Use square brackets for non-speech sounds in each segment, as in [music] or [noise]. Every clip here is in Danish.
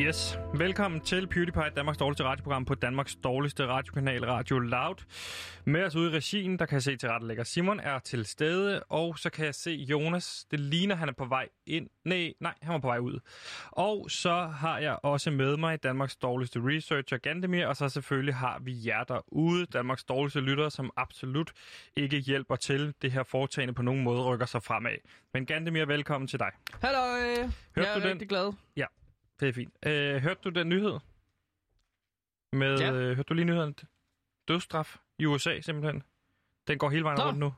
Yes, velkommen til PewDiePie, Danmarks dårligste radioprogram på Danmarks dårligste radiokanal Radio Loud. Med os ude i regien, der kan jeg se til rettelægger Simon er til stede, og så kan jeg se Jonas. Det ligner, han er på vej ind. Nej, nej, han var på vej ud. Og så har jeg også med mig Danmarks dårligste researcher, Gandemir, og så selvfølgelig har vi jer derude, Danmarks dårligste lyttere, som absolut ikke hjælper til det her foretagende på nogen måde rykker sig fremad. Men Gandemir, velkommen til dig. Hallo, jeg du er den? rigtig glad. Det er fint. Øh, hørte du den nyhed? Med, Ja. øh, hørte du lige nyheden? Dødsstraf i USA simpelthen. Den går hele vejen Nå. rundt nu.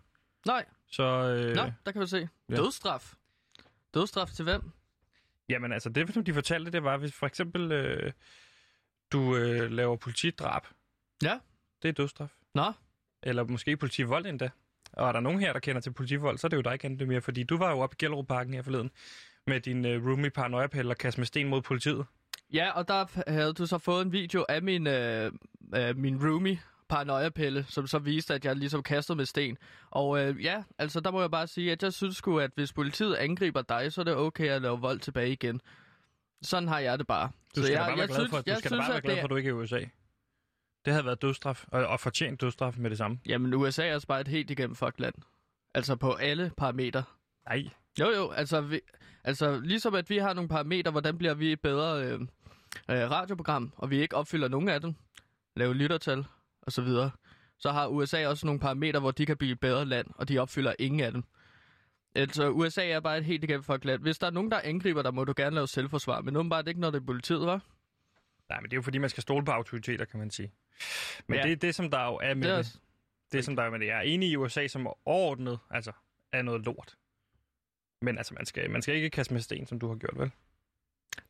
Nej, Så øh, Nå, der kan vi se. ja. Dødsstraf. Dødsstraf til hvem? jamen altså, det som de fortalte, det var, hvis for eksempel øh, du øh, laver politidrab. Ja. Det er dødsstraf. Nå, Eller måske politivold endda. Og er der nogen her, der kender til politivold, så er det jo dig, Gante, mere, fordi du var jo oppe i Gellerup-parken her forleden med din øh, roomie paranoia og kaste med sten mod politiet. ja, og der havde du så fået en video af min, øh, øh, min roomie, paranoia-pille, som så viste, at jeg ligesom kastede med sten. Og øh, ja, altså der må jeg bare sige, at jeg synes sgu, at hvis politiet angriber dig, så er det okay at lave vold tilbage igen. Sådan har jeg det bare. Du skal jeg, da bare være jeg glad synes, for, du skal da synes, bare være at glad for, at du ikke er i USA. Det havde været dødsstraf, og, og fortjent dødsstraf med det samme. Jamen, USA er altså bare et helt igennem fuck land. Altså på alle parametre. Nej, Jo, jo, altså, vi, altså ligesom at vi har nogle parametre, hvordan bliver vi et bedre øh, øh, radioprogram, og vi ikke opfylder nogen af dem, lave lyttertal og så videre, så har USA også nogle parametre, hvor de kan blive et bedre land, og de opfylder ingen af dem. Altså, USA er bare et helt igennem fuck land. Hvis der er nogen, der angriber dig, må du gerne lave selvforsvar, men åbenbart ikke, når det er politiet, var. Nej, men det er jo fordi, man skal stole på autoriteter, kan man sige. Men Ja. det er det, som der jo er med Det er det. Det, som der er med det. Jeg er enig i USA som overordnet, altså, er noget lort. Men altså, man skal, man skal ikke kaste med sten, som du har gjort, vel?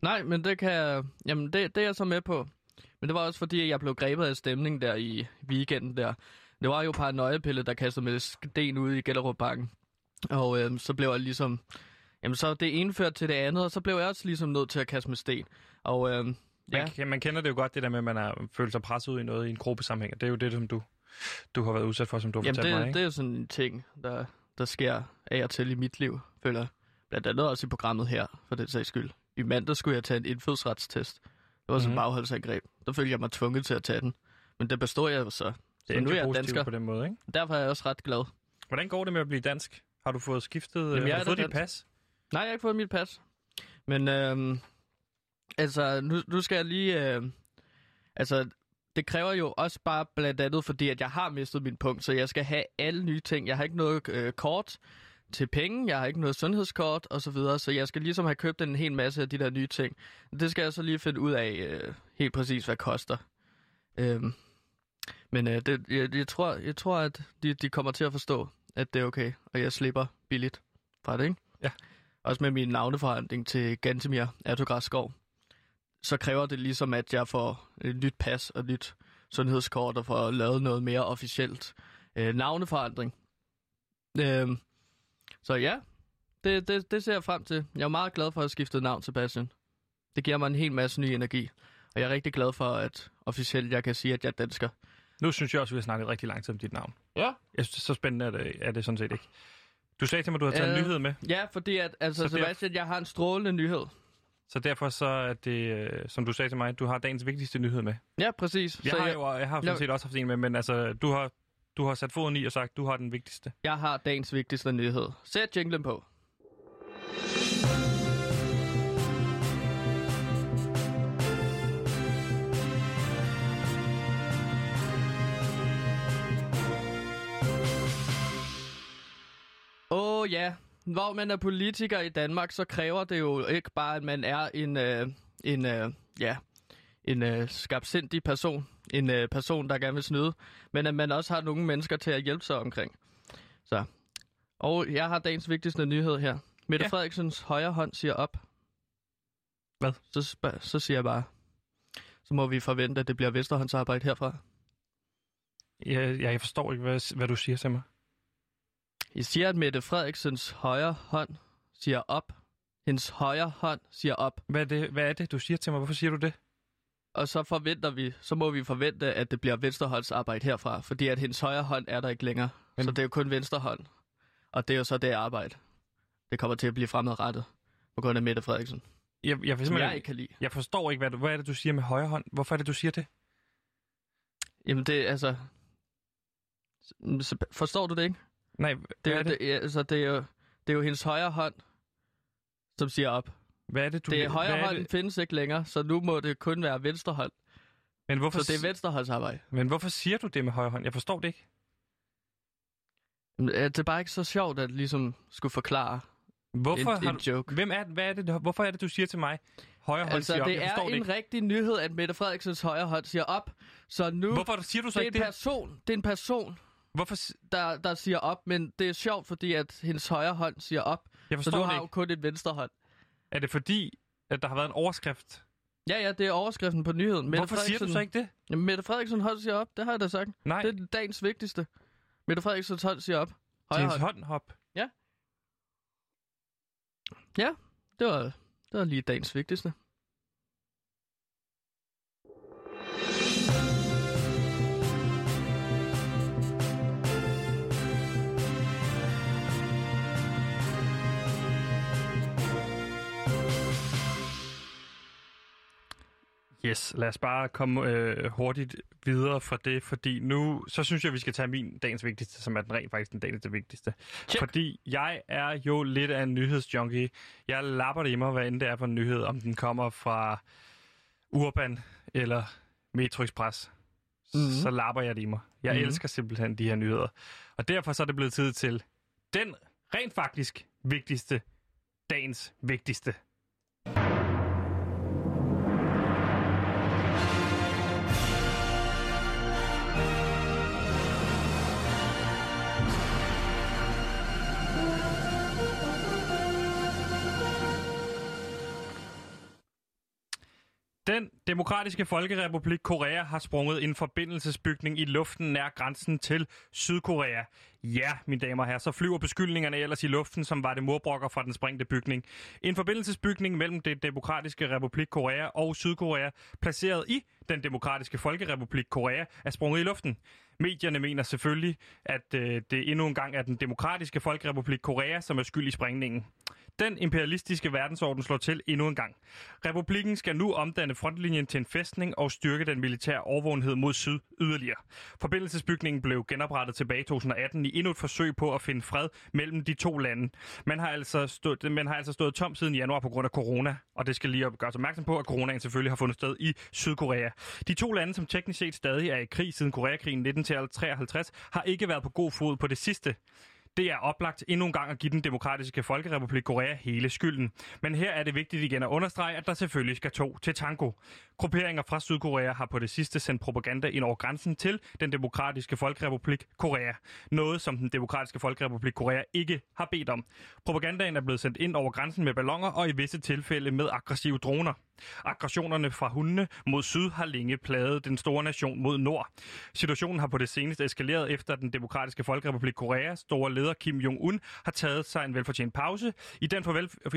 Nej, men det kan jamen det, det er jeg så med på. Men det var også fordi, jeg blev grebet af stemningen der i weekenden der. Det var jo paranoia-pille, der kastede med sten ude i Gellerup-parken. Og øhm, så blev jeg ligesom... Jamen så det ene førte til det andet, og så blev jeg også ligesom nødt til at kaste med sten. Og øhm, ja, Man, kender det jo godt, det der med, at man har følt sig presset ud i noget i en gruppesammenhæng. og Det er jo det, som du, du har været udsat for, som du har jamen fortalt det, mig, ikke? det er sådan en ting, der, der sker af og til i mit liv, føler jeg. Blandt andet også i programmet her, for den sags skyld. I mandag skulle jeg tage en indfødsretstest. Det var sådan Mhm. et bagholdsangreb. Der følte jeg mig tvunget til at tage den. Men det består jeg jo så. det så er nu er jeg dansker. på den måde, ikke? Derfor er jeg også ret glad. Hvordan går det med at blive dansk? Har du fået skiftet, Jamen, Jamen, jeg har du fået dit dansk. pas? Nej, jeg har ikke fået mit pas. Men øhm, altså, nu, nu skal jeg lige... Øh, altså, det kræver jo også bare blandt andet, fordi at jeg har mistet min punkt, så jeg skal have alle nye ting. Jeg har ikke noget øh, kort til penge, jeg har ikke noget sundhedskort og så videre, så jeg skal ligesom have købt en hel masse af de der nye ting. Det skal jeg så lige finde ud af øh, helt præcis, hvad koster. Øhm, men øh, det, jeg, jeg, tror, jeg tror, at de, de kommer til at forstå, at det er okay, og jeg slipper billigt fra det, ikke? Ja. Også med min navneforandring til Gantemir Ertogræsskov. Så kræver det ligesom, at jeg får et nyt pas og et nyt sundhedskort og får lavet noget mere officielt øh, navneforandring. Øhm, så ja, det, det, det ser jeg frem til. Jeg er meget glad for at have skiftet navn, Sebastian. Det giver mig en hel masse ny energi. Og jeg er rigtig glad for, at officielt jeg kan sige, at jeg er dansker. Nu synes jeg også, vi har snakket rigtig lang tid om dit navn. Ja. Jeg synes, så spændende er det, er det sådan set ikke. Du sagde til mig, at du har taget en Øh, nyhed med. Ja, fordi at, altså, Så Sebastian, jeg har en strålende nyhed. Så derfor så er det, øh, som du sagde til mig, du har dagens vigtigste nyhed med. Ja, præcis. Jeg så har jeg, jo jeg har sådan jeg- set også haft en med, men altså, du har, du har sat foden i og sagt, du har den vigtigste. jeg har dagens vigtigste nyhed. Sæt jinglen på. Åh oh, ja, hvor man er politiker i Danmark, så kræver det jo ikke bare, at man er en, øh, en, øh, ja, en øh, skabsindig person, en øh, person, der gerne vil snyde, men at man også har nogle mennesker til at hjælpe sig omkring. Så. Og jeg har dagens vigtigste nyhed her. Mette Ja. Frederiksens højre hånd siger op. Hvad? Så, så siger jeg bare, så må vi forvente, at det bliver Vesterhåndsarbejde herfra. Jeg, jeg forstår ikke, hvad, hvad du siger til mig. Jeg siger, at Mette Frederiksens højre hånd siger op. Hendes højre hånd siger op. Hvad er, det, hvad er det, du siger til mig? Hvorfor siger du det? Og så forventer vi, så må vi forvente, at det bliver venstrehåndsarbejde herfra, fordi at hendes højre hånd er der ikke længere. Men-. Så det er jo kun venstre hånd. Og det er jo så det arbejde. Det kommer til at blive fremadrettet på grund af Mette Frederiksen. Jeg, jeg, simpelthen- jeg ikke kan lide. jeg forstår ikke, hvad, du, hvad er det, du siger med højre hånd? Hvorfor er det, du siger det? Jamen det altså... Så Forstår du det ikke? Nej, Det er, er det? det, altså, det, er jo, det er jo hendes højre hånd, som siger op. hvad er det, du det er højre er hånd det? findes ikke længere, så nu må det kun være venstre hånd. Men hvorfor, Så det er venstrehåndsarbejde. men hvorfor siger du det med højre hånd? Jeg forstår det ikke. Det er bare ikke så sjovt at ligesom skulle forklare Hvorfor en, har en du, joke. hvem er, hvad er det, hvorfor er det, du siger til mig? Højre hånd Altså, siger op. det er det en ikke. rigtig nyhed, at Mette Frederiksens højre hånd siger op. Så nu... Hvorfor siger du så det er ikke en det? person, det er en person, Hvorfor, der, der siger op, men det er sjovt, fordi at hendes højre hånd siger op, jeg så nu har hun kun et venstre hånd. Er det fordi, at der har været en overskrift? Ja, ja, det er overskriften på nyheden. Mette Hvorfor siger du Frederiksen- så ikke det? Jamen, Mette Frederiksen hånd siger op, det har jeg da sagt. Nej, Det er dagens vigtigste. Mette Frederiksens hånd siger op. til hendes hånd. håndhop. Det var, det var lige dagens vigtigste. Yes, lad os bare komme øh, hurtigt videre fra det, fordi nu, så synes jeg, vi skal tage min dagens vigtigste, som er den rent faktisk den dagens vigtigste. Check. Fordi jeg er jo lidt af en nyhedsjunkie. Jeg lapper det i mig, hvad end det er for en nyhed, om den kommer fra Urban eller Metro Express. Mhm. Mm-hmm. Så lapper jeg det i mig. Jeg Mhm. mm-hmm. elsker simpelthen de her nyheder. Og derfor så er det blevet tid til den rent faktisk vigtigste, dagens vigtigste. Den demokratiske folkerepublik Korea har sprunget en forbindelsesbygning i luften nær grænsen til Sydkorea. Ja, mine damer og herrer, så flyver beskyldningerne ellers i luften, som var det murbrokker fra den sprængte bygning. En forbindelsesbygning mellem det demokratiske republik Korea og Sydkorea, placeret i den demokratiske folkerepublik Korea, er sprunget i luften. Medierne mener selvfølgelig, at øh, det endnu en gang er den demokratiske folkerepublik Korea, som er skyld i sprængningen. Den imperialistiske verdensorden slår til endnu en gang. Republikken skal nu omdanne frontlinjen til en fæstning og styrke den militære overvågenhed mod syd yderligere. Forbindelsesbygningen blev genoprettet tilbage i 2018 i endnu et forsøg på at finde fred mellem de to lande. Man har altså stået, man har altså stået tom siden januar på grund af corona, og det skal lige gøres opmærksom på, at coronaen selvfølgelig har fundet sted i Sydkorea. De to lande, som teknisk set stadig er i krig siden Koreakrigen 1953, har ikke været på god fod på det sidste. Det er oplagt endnu en gang at give den demokratiske folkerepublik Korea hele skylden. Men her er det vigtigt igen at understrege, at der selvfølgelig skal to til tango. Grupperinger fra Sydkorea har på det sidste sendt propaganda ind over grænsen til den demokratiske folkerepublik Korea. Noget, som den demokratiske folkerepublik Korea ikke har bedt om. Propagandaen er blevet sendt ind over grænsen med ballonger og i visse tilfælde med aggressive droner. Aggressionerne fra hundene mod syd har længe plaget den store nation mod nord. Situationen har på det seneste eskaleret efter den demokratiske folkerepublik Koreas store leder Kim Jong-un har taget sig en velfortjent pause. I den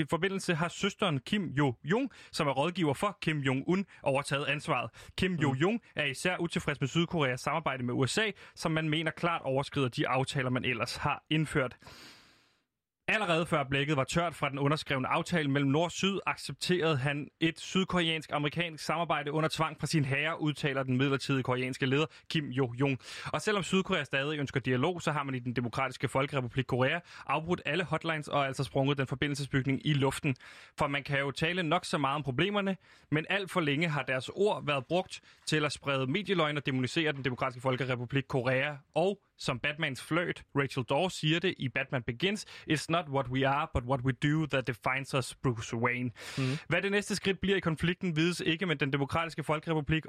forbindelse har søsteren Kim Jo-jong, som er rådgiver for Kim Jong-un, overtaget ansvaret. Kim Jo-jong er især utilfreds med Sydkoreas samarbejde med USA, som man mener klart overskrider de aftaler, man ellers har indført. Allerede før blækket var tørt fra den underskrevne aftale mellem Nord og Syd, accepterede han et sydkoreansk-amerikansk samarbejde under tvang fra sin herre, udtaler den midlertidige koreanske leder Kim Jo-jong. Og selvom Sydkorea stadig ønsker dialog, så har man i den demokratiske folkerepublik Korea afbrudt alle hotlines og altså sprunget den forbindelsesbygning i luften. For man kan jo tale nok så meget om problemerne, men alt for længe har deres ord været brugt til at sprede medieløgn og demonisere den demokratiske folkerepublik Korea. Og som Batmans fløjt, Rachel Dawes siger det i Batman Begins, It's not what we are, but what we do that defines us, Bruce Wayne. Mm. Hvad det næste skridt bliver i konflikten, vides ikke, men den demokratiske folkerepublik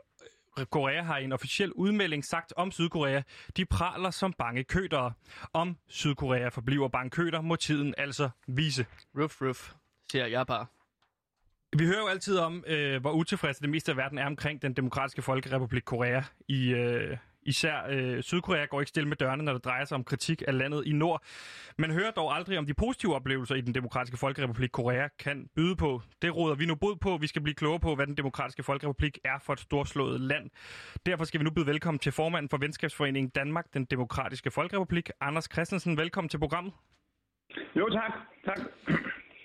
øh, Korea har i en officiel udmelding sagt om Sydkorea, de praler som bange kødere. Om Sydkorea forbliver bange køder, må tiden altså vise. Ruff, ruff, siger jeg bare. Vi hører jo altid om, øh, hvor utilfredse det meste af verden er omkring den demokratiske folkerepublik Korea. I, øh, især øh, Sydkorea går ikke stille med dørene, når det drejer sig om kritik af landet i nord. Man hører dog aldrig om de positive oplevelser i den demokratiske folkerepublik Korea kan byde på. Det råder vi nu bod på. Vi skal blive klogere på, hvad den demokratiske folkerepublik er for et storslået land. Derfor skal vi nu byde velkommen til formanden for Venskabsforeningen Danmark, den demokratiske folkerepublik, Anders Christensen. Velkommen til programmet. Jo, tak. tak.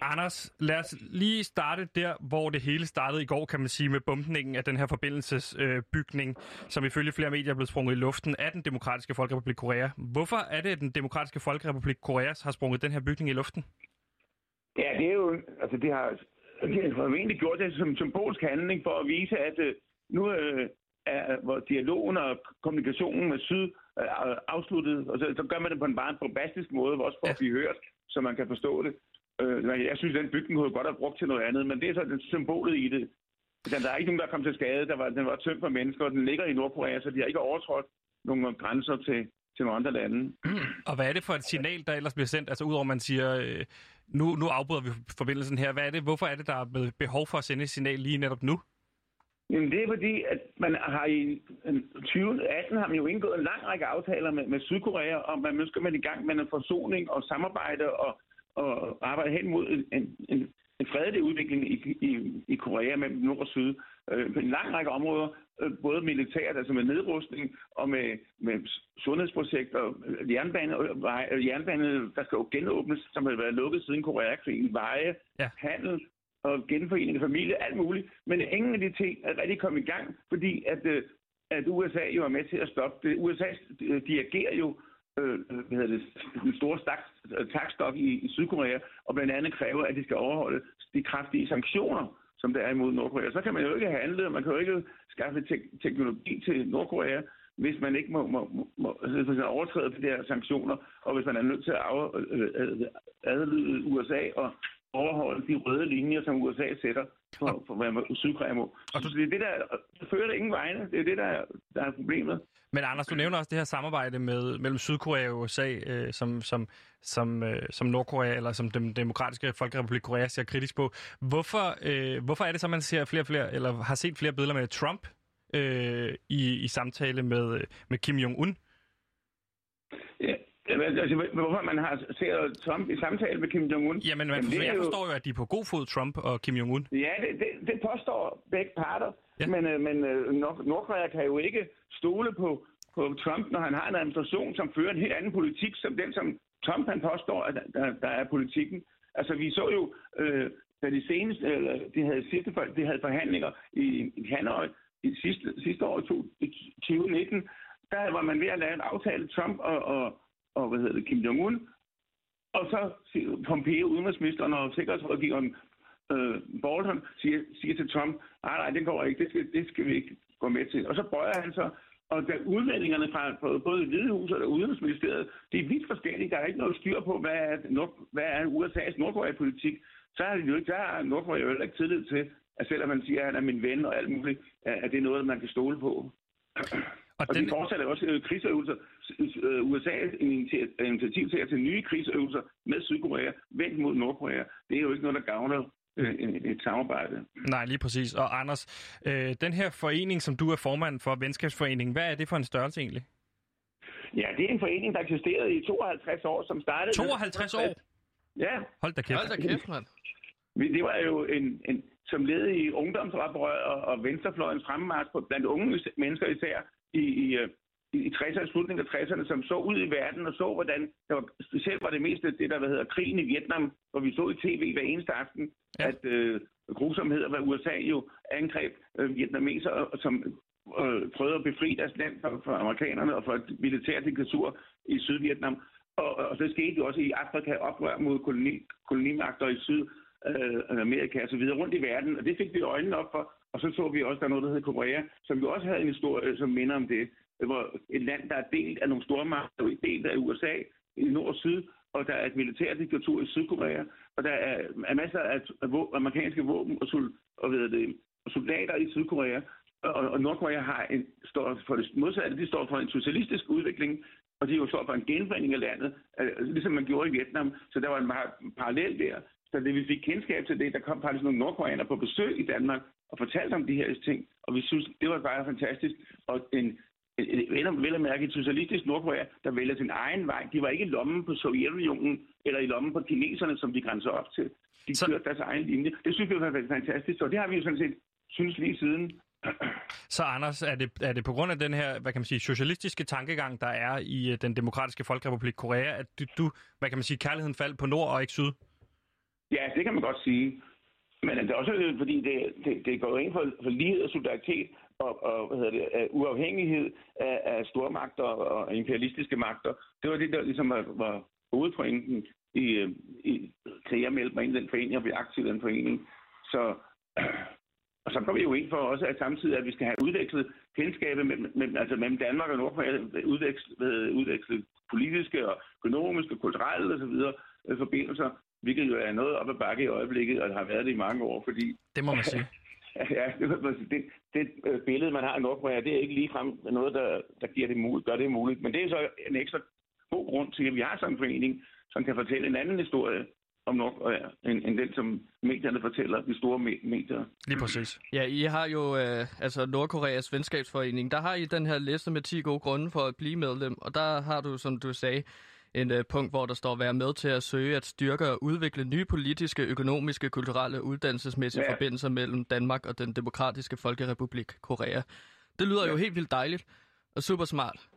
Anders, lad os lige starte der, hvor det hele startede i går, kan man sige, med bumpningen af den her forbindelsesbygning, øh, som ifølge flere medier er blevet sprunget i luften af den demokratiske Folkerepublik Korea. Hvorfor er det, at den demokratiske Folkerepublik Korea har sprunget den her bygning i luften? Ja, det er jo, altså det har, det har formentlig gjort det som symbolsk handling for at vise, at øh, nu øh, er hvor dialogen og kommunikationen med Syd øh, afsluttet, og så, så gør man det på en bare en bombastisk måde, også for ja. at blive hørt, så man kan forstå det. Øh, jeg synes, den bygning kunne godt have brugt til noget andet, men det er så det symbolet i det. Den, der er ikke nogen, der kom til skade. Der var, den var tømt for mennesker, og den ligger i Nordkorea, så de har ikke overtrådt nogle grænser til, til nogle andre lande. Og hvad er det for et signal, der ellers bliver sendt? Altså udover at man siger, øh, nu, nu afbryder vi forbindelsen her. Hvad er det? Hvorfor er det, der er behov for at sende et signal lige netop nu? Jamen det er fordi, at man har i 2018 har man jo indgået en lang række aftaler med, med Sydkorea om, at man skal man i gang med en forsoning og samarbejde og og arbejde hen mod en, en, en fredelig udvikling i, i, i Korea mellem nord og syd øh, på en lang række områder, øh, både militært, altså med nedrustning og med, med sundhedsprojekter, jernbane, øh, jernbane, der skal jo genåbnes, som har været lukket siden Koreakrigen, veje, ja. handel og genforening af familie, alt muligt. Men ingen af de ting er rigtig kommet i gang, fordi at, øh, at USA jo er med til at stoppe det. USA dirigerer jo øh, hvad hedder det, den store takstok i, i Sydkorea, og blandt andet kræver, at de skal overholde de kraftige sanktioner, som der er imod Nordkorea. Så kan man jo ikke handle, og man kan jo ikke skaffe te- teknologi til Nordkorea, hvis man ikke må, må, må altså, overtræde de der sanktioner, og hvis man er nødt til at af, øh, øh, adlyde USA og overholde de røde linjer, som USA sætter for, for hvad Sydkorea må. Og så det er det, der fører det ingen vegne. Det er det, der, der er problemet. Men Anders, du nævner også det her samarbejde med, mellem Sydkorea og USA, øh, som, som, som, øh, som Nordkorea, eller som den demokratiske folkerepublik Korea ser kritisk på. Hvorfor, øh, hvorfor er det så, man ser flere og flere, eller har set flere billeder med Trump øh, i, i samtale med, med Kim Jong-un? Ja, Altså, hvorfor man har set Trump i samtale med Kim Jong-un? Jamen, man, Jamen jeg forstår jo, at de er på god fod, Trump og Kim Jong-un. Ja, det, det, det påstår begge parter. Ja. Men, øh, men øh, Nordkorea kan jo ikke stole på, på Trump, når han har en administration, som fører en helt anden politik, som den, som Trump han påstår, at der, der er politikken. Altså, vi så jo, øh, da de seneste, eller de havde sidste de havde forhandlinger i, i Hanoi i sidste, sidste år, i 2019, der var man ved at lave en aftale, Trump og, og og hvad hedder det, Kim Jong-un. Og så Pompeo, udenrigsministeren og sikkerhedsrådgiveren øh, Bolton siger, siger til Trump, nej, nej, det går ikke, det skal, det skal vi ikke gå med til. Og så bøjer han sig, og der udmeldingerne fra både Hvidehus og Udenrigsministeriet, det er vidt forskellige. Der er ikke noget styr på, hvad er, Nord, hvad er USA's Nordkorea-politik. Så har, jo ikke, der har Nordkorea jo ikke tillid til, at selvom man siger, at han er min ven og alt muligt, at det er noget, man kan stole på. [clears throat] Og, og den... de fortsætter også øh, krigsøvelser. Øh, USA initiativ til at tage nye krigsøvelser med Sydkorea vendt mod Nordkorea. Det er jo ikke noget, der gavner øh, et samarbejde. Nej, lige præcis. Og Anders, øh, den her forening, som du er formand for, Venskabsforeningen, hvad er det for en størrelse egentlig? Ja, det er en forening, der eksisterede i 52 år, som startede... 52 år? Ja. Hold da kæft. Hold da kæft, mand. Det var jo en, en som led i ungdomsoprør og, og venstrefløjens fremmarsch på blandt unge mennesker især, i, i, øh, i 60'erne, slutningen af 60'erne, som så ud i verden og så, hvordan det var, specielt var det meste det, der hvad hedder krigen i Vietnam, hvor vi så i tv hver eneste aften, ja. at øh, grusomheder, hvad USA jo angreb øh, vietnameser, som øh, prøvede at befri deres land fra, fra amerikanerne og fra et militært diktatur i Sydvietnam. Og, og det skete jo også i Afrika oprør mod koloni, kolonimagter i Syd, øh, Amerika og så videre rundt i verden, og det fik vi øjnene op for, og så så vi også, der er noget, der hedder Korea, som jo også havde en historie, som minder om det hvor et land, der er delt af nogle store magter, delt af USA i nord og syd, og der er et militærdiktatur i Sydkorea, og der er, er masser af, af amerikanske våben og, sol, og ved det, og soldater i Sydkorea, og, og Nordkorea har en, står for det modsatte, de står for en socialistisk udvikling, og de jo står for en genforening af landet, øh, ligesom man gjorde i Vietnam. Så der var en parallel der. Så det vi fik kendskab til det, der kom faktisk nogle nordkoreanere på besøg i Danmark og fortalte om de her ting, og vi synes, det var bare fantastisk. Og en, vel, vel at mærke et socialistisk Nordkorea, der vælger sin egen vej. De var ikke i lommen på Sovjetunionen eller i lommen på kineserne, som de grænser op til. De så... kørte deres egen linje. Det synes vi var fantastisk, og det har vi jo sådan set synes lige siden. [clears throat] Så Anders, er det, er det på grund af den her, hvad kan man sige, socialistiske tankegang, der er i øh, den demokratiske folkerepublik Korea, at du, hvad kan man sige, kærligheden faldt på nord og ikke syd? Ja, det kan man godt sige. Men det er også fordi, det, det, det går ind for, for lighed og solidaritet og, og hvad hedder det, uafhængighed af, af stormagter og imperialistiske magter. Det var det, der ligesom var, var hovedpointen i, i, til jeg meldte mig ind i den forening og blive aktiv i den forening. Så, og så går vi jo ind for også, at samtidig, at vi skal have udvekslet kendskabet mellem, mellem, altså mellem Danmark og Nordkorea, udvekslet, udvekslet politiske og økonomiske, kulturelle osv. Øh, forbindelser, hvilket jo er noget op ad bakke i øjeblikket, og har været det i mange år, fordi... Det må man sige. [laughs] [laughs] ja, det, det, det øh, billede, man har i Nordkorea, det er ikke ligefrem noget, der, der giver det muligt, gør det muligt. Men det er så en ekstra god grund til, at vi har sådan en forening, som kan fortælle en anden historie om Nordkorea, end, end den, som medierne fortæller, de store medier. Lige præcis. Ja, I har jo øh, altså Nordkoreas venskabsforening. Der har I den her liste med 10 gode grunde for at blive medlem, og der har du, som du sagde, en øh, punkt, hvor der står at være med til at søge at styrke og udvikle nye politiske, økonomiske, kulturelle og uddannelsesmæssige ja. forbindelser mellem Danmark og den demokratiske folkerepublik Korea. Det lyder ja. jo helt vildt dejligt og super smart.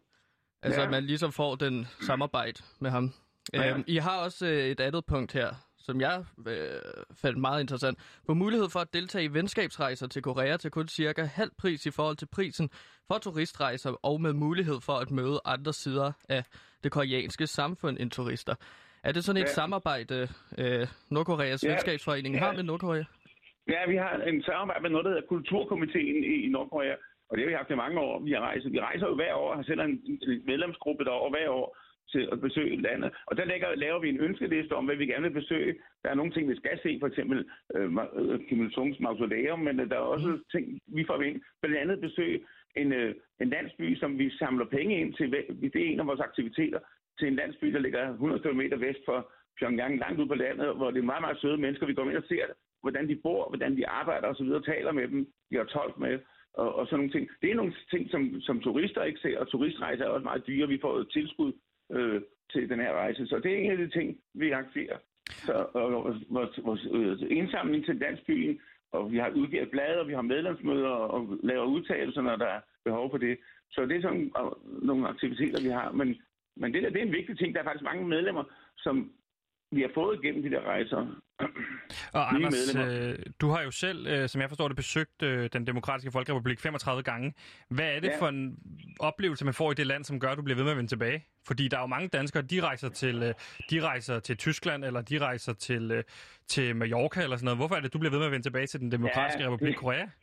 Altså, ja. at man ligesom får den samarbejde med ham. Ja. Øhm, I har også øh, et andet punkt her, som jeg øh, fandt meget interessant. På mulighed for at deltage i venskabsrejser til Korea til kun cirka halv pris i forhold til prisen for turistrejser, og med mulighed for at møde andre sider af det koreanske samfund end turister. Er det sådan et ja. samarbejde, øh, Nordkoreas ja. venskabsforening ja. har med Nordkorea? Ja, vi har en samarbejde med noget, der hedder Kulturkomiteen i, Nordkorea, og det har vi haft i mange år. Vi, har rejst, vi rejser jo hver år, har selv en, medlemsgruppe derovre hver år, til at besøge landet. Og der lægger, laver vi en ønskeliste om, hvad vi gerne vil besøge. Der er nogle ting, vi skal se, for eksempel øh, øh Kim Il-sungs mausoleum, men der er også mm. ting, vi får ind. Blandt andet besøge en, øh, en landsby, som vi samler penge ind til. Det er en af vores aktiviteter til en landsby, der ligger 100 km vest for Pyongyang, langt ud på landet, hvor det er meget, meget søde mennesker. Vi går ind og ser, hvordan de bor, hvordan de arbejder osv., taler med dem, de har tolk med, og, og sådan nogle ting. Det er nogle ting, som, som turister ikke ser, og turistrejser er også meget dyre. Vi får et tilskud øh, til den her rejse. Så det er en af de ting, vi aktiverer. Så, og vores, vores øh, indsamling til landsbyen og vi har udgivet blade, og vi har medlemsmøder og laver udtalelser, når der er behov for det. Så det er sådan nogle aktiviteter, vi har. Men, men det, der, det er en vigtig ting. Der er faktisk mange medlemmer, som vi har fået igennem de der rejser. Og Anders, øh, du har jo selv, øh, som jeg forstår det, besøgt øh, den demokratiske folkerepublik 35 gange. Hvad er det ja. for en oplevelse, man får i det land, som gør, at du bliver ved med at vende tilbage? Fordi der er jo mange danskere, de rejser til, øh, de rejser til Tyskland, eller de rejser til, øh, til Mallorca, eller sådan noget. Hvorfor er det, du bliver ved med at vende tilbage til den demokratiske ja, republik Korea? [laughs]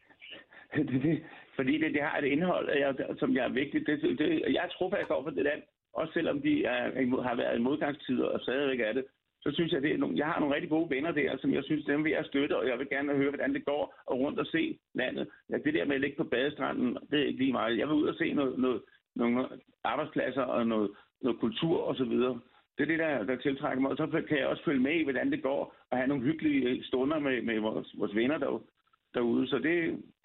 Det, det, fordi det, det har et indhold, jeg, som jeg er vigtigt. Det, det, jeg er trofast over for det land, også selvom de er, har været i modgangstider og stadigvæk er det så synes jeg, det jeg har nogle rigtig gode venner der, som jeg synes, dem vil jeg støtte, og jeg vil gerne høre, hvordan det går, og rundt og se landet. Ja, det der med at ligge på badestranden, det er ikke lige meget. Jeg vil ud og se noget, noget, nogle arbejdspladser og noget, noget kultur og så videre. Det er det, der, der tiltrækker mig. Og så kan jeg også følge med i, hvordan det går, og have nogle hyggelige stunder med, med vores, vores venner der, derude. Så det,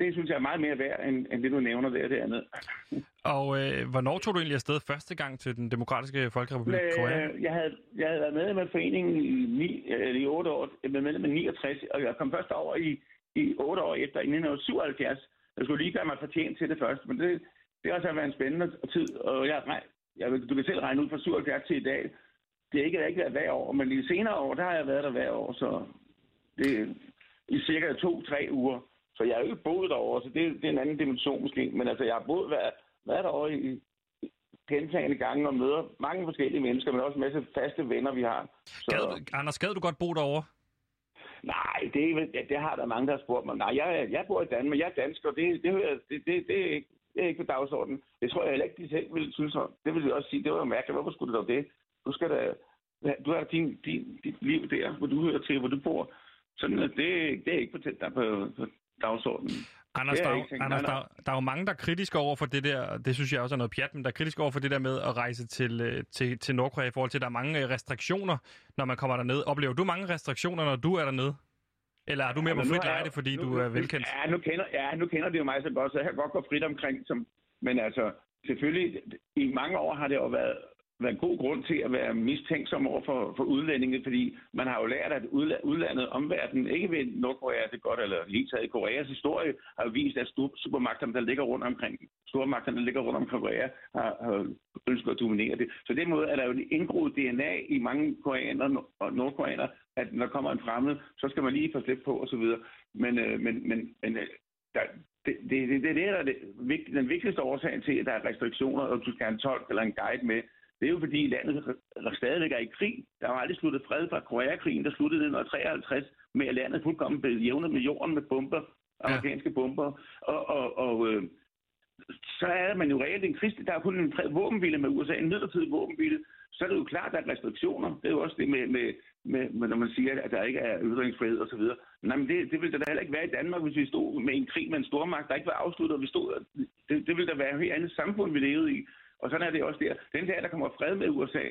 det synes jeg er meget mere værd, end, end det, du nævner der det andet. Og øh, hvornår tog du egentlig afsted første gang til den demokratiske folkerepublik Korea? Jeg havde, jeg havde været medlem af foreningen i, ni, eller i 8 år. Jeg blev medlem i 69, og jeg kom først over i, i 8 år efter, i 1977. Jeg skulle lige gøre mig fortjent til det først, men det, det har også været en spændende tid, og jeg, jeg, du kan selv regne ud fra 77 til i dag. Det er ikke, ikke været hver år, men i senere år, der har jeg været der hver år, så det, i cirka to-tre uger. Så jeg har jo ikke boet derovre, så det, det er en anden dimension måske. Men altså, jeg har boet været, været derovre i gentagende gange og møder mange forskellige mennesker, men også en masse faste venner, vi har. Så... Gad, Anders, gad du godt bo derovre? Nej, det, det, har der mange, der har spurgt mig. Nej, jeg, jeg bor i Danmark, jeg er dansker, det, det, det, det, det, er ikke, det er ikke på dagsordenen. Det tror jeg heller ikke, de selv ville synes om. Det vil jeg også sige, det var mærkeligt. Hvorfor skulle du dog det? Du skal da, du har din, din, dit liv der, hvor du hører til, hvor du bor. Sådan, at det, det er ikke på, der på, på dagsordenen. Anders, der, tænkt, Anders der, der er jo mange, der er kritiske over for det der, det synes jeg også er noget pjat, men der er kritiske over for det der med at rejse til, øh, til, til Nordkorea i forhold til, at der er mange øh, restriktioner, når man kommer derned. Oplever du mange restriktioner, når du er dernede? Eller er du mere ja, på frit lejde, fordi nu, du er velkendt? Ja, nu kender, ja, nu kender det jo mig så godt, så jeg kan godt gå frit omkring. Som, men altså, selvfølgelig, i mange år har det jo været, være god grund til at være mistænksom over for, for udlændinge, fordi man har jo lært, at udlandet, omverdenen, ikke ved Nordkorea det godt, eller helt taget Koreas historie, har vist, at supermagterne, der ligger rundt omkring, stormagterne, der ligger rundt om Korea, har, har ønsket at dominere det. Så den måde er der jo en indgroet DNA i mange koreanere og nordkoreanere, at når der kommer en fremmed, så skal man lige få slip på osv. Men, øh, men, men, men øh, der, det, det, det, det, det er det, den vigtigste årsag til, at der er restriktioner, og du skal have en tolk eller en guide med. Det er jo fordi landet stadigvæk er i krig. Der var aldrig sluttet fred fra Koreakrigen, der sluttede i 1953 med at landet fuldkommen blev jævnet med jorden med bomber, amerikanske ja. bomber. Og, og, og øh, så er man jo reelt en krig. Der er kun en våbenhvile med USA, en midlertidig våbenhvile. Så er det jo klart, at der er restriktioner. Det er jo også det med, med, med, med når man siger, at der ikke er ytringsfrihed osv. Nej, men det, det ville der da heller ikke være i Danmark, hvis vi stod med en krig med en stormagt, der ikke var afsluttet, og vi stod, det, det ville da være et helt andet samfund, vi levede i. Og sådan er det også der. Den der, der kommer fred med USA,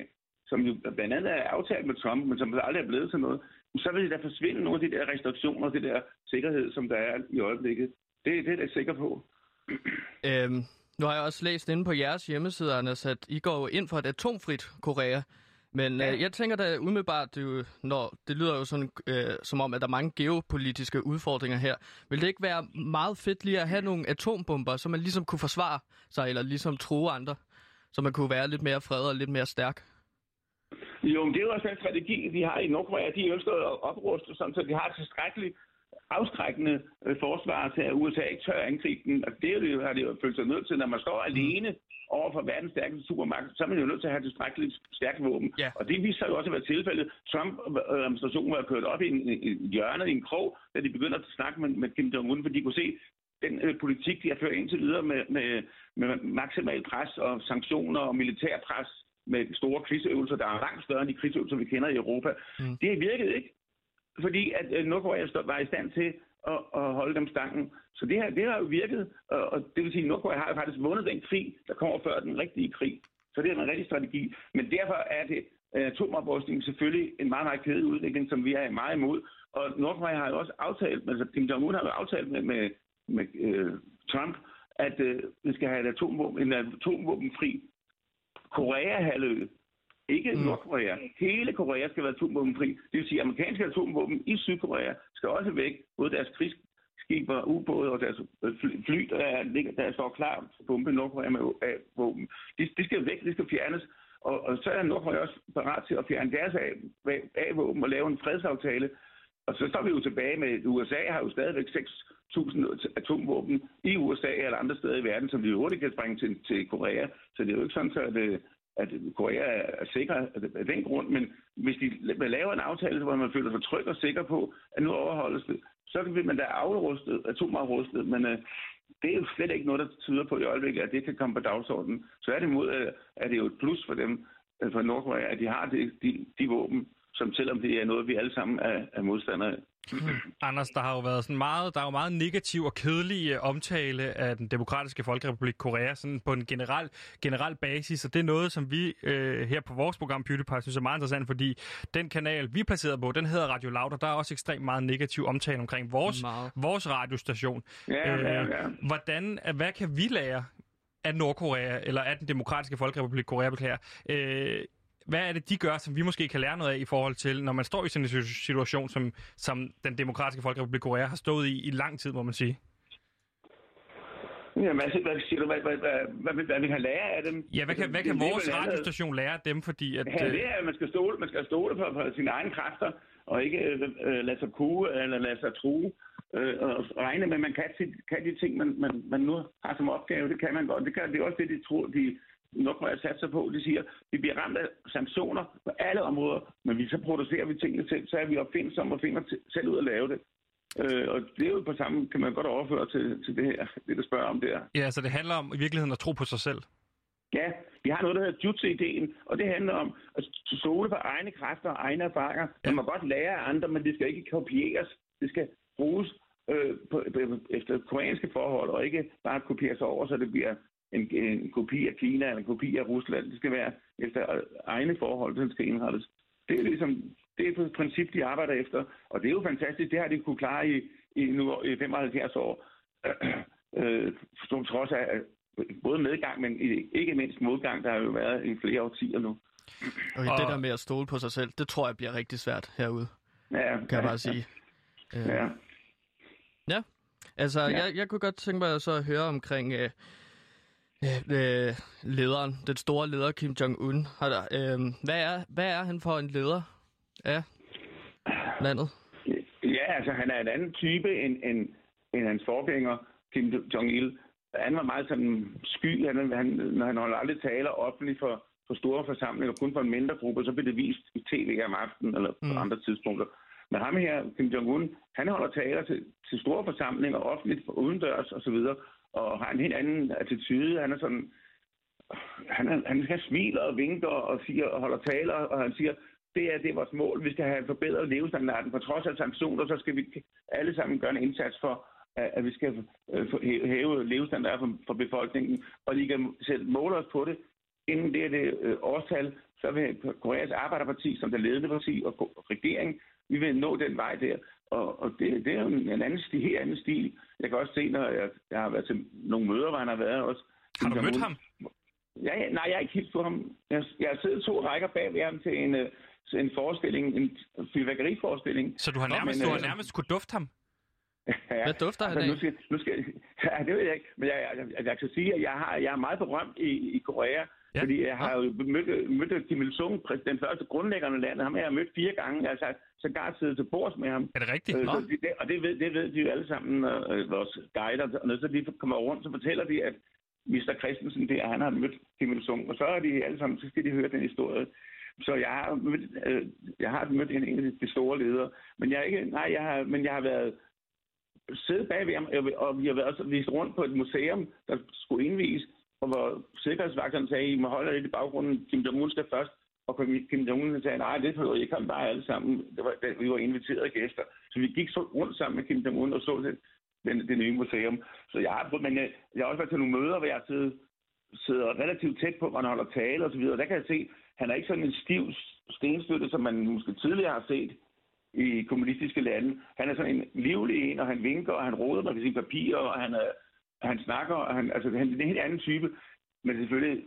som jo blandt andet er aftalt med Trump, men som aldrig er blevet til noget, så vil det da forsvinde nogle af de der restriktioner og det der sikkerhed, som der er i øjeblikket. Det, det er jeg sikker på. Øhm, nu har jeg også læst inde på jeres hjemmeside, Anders, at I går ind for et atomfrit Korea. Men ja. øh, jeg tænker da umiddelbart, det, når, det lyder jo sådan, øh, som om, at der er mange geopolitiske udfordringer her. Vil det ikke være meget fedt lige at have nogle atombomber, så man ligesom kunne forsvare sig, eller ligesom true andre? Så man kunne være lidt mere fred og lidt mere stærk? Jo, men det er jo også den strategi, de har i Nordkorea. De ønsker at opruste, sådan, så de har tilstrækkeligt afskrækkende øh, forsvar til, at USA ikke tør angribe den. Og det har de jo følt sig nødt til, når man står alene over for verdens stærkeste supermagt, så er man jo nødt til at have tilstrækkeligt stærkt våben. Ja. Og det viser sig jo også at være tilfældet. Trump-administrationen var kørt op i en, en hjørne, i en krog, da de begyndte at snakke med, med Kim Jong-un, fordi de kunne se, den øh, politik, de har ført indtil videre med, med, med maksimal pres og sanktioner og militær pres med store krigsøvelser, der er langt større end de krigsøvelser, vi kender i Europa, mm. det virkede ikke. Fordi at øh, Nordkorea var i stand til at, at holde dem stangen. Så det, her, det har jo virket, og, og det vil sige, at Nordkorea har jo faktisk vundet den krig, der kommer før den rigtige krig. Så det er en rigtig strategi. Men derfor er det øh, atomoprustning selvfølgelig en meget, meget kedelig udvikling, som vi er meget imod. Og Nordkorea har jo også aftalt, altså Kim Jong-un har jo aftalt med, med, med uh, Trump, at uh, vi skal have et atomvåben, en atomvåbenfri Korea-halvø. Ikke mm. Nordkorea. Hele Korea skal være atomvåbenfri. Det vil sige, at amerikanske atomvåben i Sydkorea skal også væk. Både deres krigsskiber, ubåde og deres fly, der, ligger, der står klar til at bombe Nordkorea med våben. De, de skal væk, de skal fjernes. Og, og så er Nordkorea også parat til at fjerne deres A-våben og lave en fredsaftale. Og så står vi jo tilbage med, at USA har jo stadigvæk 1000 atomvåben i USA eller andre steder i verden, som vi hurtigt kan springe til, til Korea. Så det er jo ikke sådan, at, øh, at Korea er sikker af den grund, men hvis de laver en aftale, hvor man føler sig tryg og sikker på, at nu overholdes det, så vil man da afrustet, atomafrustet, men øh, det er jo slet ikke noget, der tyder på i øjeblikket, at det kan komme på dagsordenen. Så øh, er det imod, at det er jo et plus for dem, øh, for Nordkorea, at de har de, de, de våben, som selvom det er noget, vi alle sammen er, er modstandere af. [clears throat] Anders, der har jo været sådan meget, der er jo meget negativ og kedelig øh, omtale af den demokratiske folkerepublik Korea, sådan på en generel, generel basis, og det er noget, som vi øh, her på vores program PewDiePie synes er meget interessant, fordi den kanal, vi er placeret på, den hedder Radio Loud, og der er også ekstremt meget negativ omtale omkring vores, vores radiostation. Ja, øh, ja, ja. Hvordan, hvad kan vi lære af Nordkorea, eller af den demokratiske folkerepublik Korea, beklager, øh, hvad er det, de gør, som vi måske kan lære noget af i forhold til, når man står i sådan en situation, som, som den demokratiske folkerepublik Korea har stået i i lang tid, må man sige? Jamen, altså, hvad siger du, hvad, hvad, hvad, hvad, hvad vi kan lære af dem? Ja, hvad kan, hvad kan vores radiostation lære af dem, fordi at... Ja, det er, at man skal stole, man skal stole på, på sine egne kræfter, og ikke øh, lade sig kue eller lade sig true, øh, og regne med, at man kan, kan de ting, man, man, man nu har som opgave. Det kan man godt. Det, kan, det er også det, de tror, de, nok må jeg satse på, de siger, vi bliver ramt af sanktioner på alle områder, men vi så producerer vi tingene selv, så er vi opfindsomme og finder selv ud at lave det. Øh, og det er jo på samme, kan man godt overføre til, til det her, det der spørger om der. Ja, så det handler om i virkeligheden at tro på sig selv. Ja, vi har noget, der hedder jutsu-ideen, og det handler om at stole på egne kræfter og egne erfaringer. Ja. Man må godt lære af andre, men det skal ikke kopieres. Det skal bruges øh, på, på, efter koreanske forhold, og ikke bare kopieres over, så det bliver en, en kopi af Kina eller en kopi af Rusland. Det skal være efter egne forhold, den skal indrettes. Det er ligesom det er et princip, de arbejder efter, og det er jo fantastisk. Det har de kunne klare i, i, nu, i 75 år. [clears throat] Øh, trods af både medgang, men ikke mindst modgang, der har jo været i flere årtier nu. Okay, og... det der med at stole på sig selv, det tror jeg bliver rigtig svært herude. Ja, kan jeg bare sige. Ja. Øh, ja. Altså, ja. Jeg, jeg kunne godt tænke mig så at høre omkring øh, øh, lederen, den store leder Kim Jong-un. Øh, hvad, er, hvad er han for en leder af landet? Ja, altså han er en anden type end, end, end hans forgænger, Kim Jong-il. Han var meget sådan sky, han, han, når han holder aldrig taler offentligt for, for store forsamlinger, kun for en mindre gruppe, så bliver det vist i tv om aftenen eller på mm. andre tidspunkter. Men ham her, Kim Jong-un, han holder taler til, til store forsamlinger offentligt, for udendørs osv., og har en helt anden attitude. Han er sådan, han, er, han han smiler og vinker og, siger, og holder taler, og han siger, det er, det er vores mål. Vi skal have forbedret levestandarden. På trods af sanktioner, så skal vi alle sammen gøre en indsats for, at vi skal øh, hæve levestandarden for, for befolkningen, og de kan selv måle os på det. Inden det er det øh, årstal, så vil Koreas Arbejderparti, som det ledende parti og regering, vi vil nå den vej der. Og, og det, det er jo en, en anden stil, helt anden stil. Jeg kan også se, når jeg, jeg har været til nogle møder, hvor han har været også. Har du mødt ham? Ja, ja, nej, jeg har ikke hilst på ham. Jeg, jeg har siddet to rækker bag ved ham til en, øh, en forestilling, en fyrværkeriforestilling. Så du har nærmest, men, du har øh, nærmest kunne dufte ham? [laughs] ja, Hvad dufter han altså, nu skal, nu skal, [laughs] ja, det ved jeg ikke. Men jeg, jeg, jeg, jeg kan sige, at jeg, har, jeg er meget berømt i, i Korea. Ja. Fordi jeg har jo mødt, mødt Kim Il-sung, den første grundlæggende land. Ham har jeg mødt fire gange. Jeg har sågar siddet til bords med ham. Er det rigtigt? Øh, så det, og det ved, det ved de jo alle sammen, øh, vores guider. Og når så de kommer rundt, så fortæller de, at Mr. Christensen der, han har mødt Kim Il-sung. Og så er de alle sammen, så skal de høre den historie. Så jeg har mødt, øh, jeg har mødt en, en af de store ledere. Men jeg er ikke, nej, jeg har, men jeg har været siddet bag ved ham, og vi har været også vist rundt på et museum, der skulle indvise, og hvor sikkerhedsvagterne sagde, I må holde lidt i baggrunden, Kim Jong-un skal først, og Kim Jong-un sagde, nej, det behøver ikke, kom bare alle sammen. Det var, vi var inviterede gæster. Så vi gik så rundt sammen med Kim Jong-un og så det, den, det nye museum. Så jeg har, men jeg, jeg har også været til nogle møder, hvor jeg sidder, sidder relativt tæt på, hvor han holder tale og så videre. Der kan jeg se, han er ikke sådan en stiv stenstøtte, som man måske tidligere har set i kommunistiske lande. Han er sådan en livlig en, og han vinker, og han råder med sine papirer, og han, er, han snakker, og han, altså, han, er en helt anden type. Men selvfølgelig,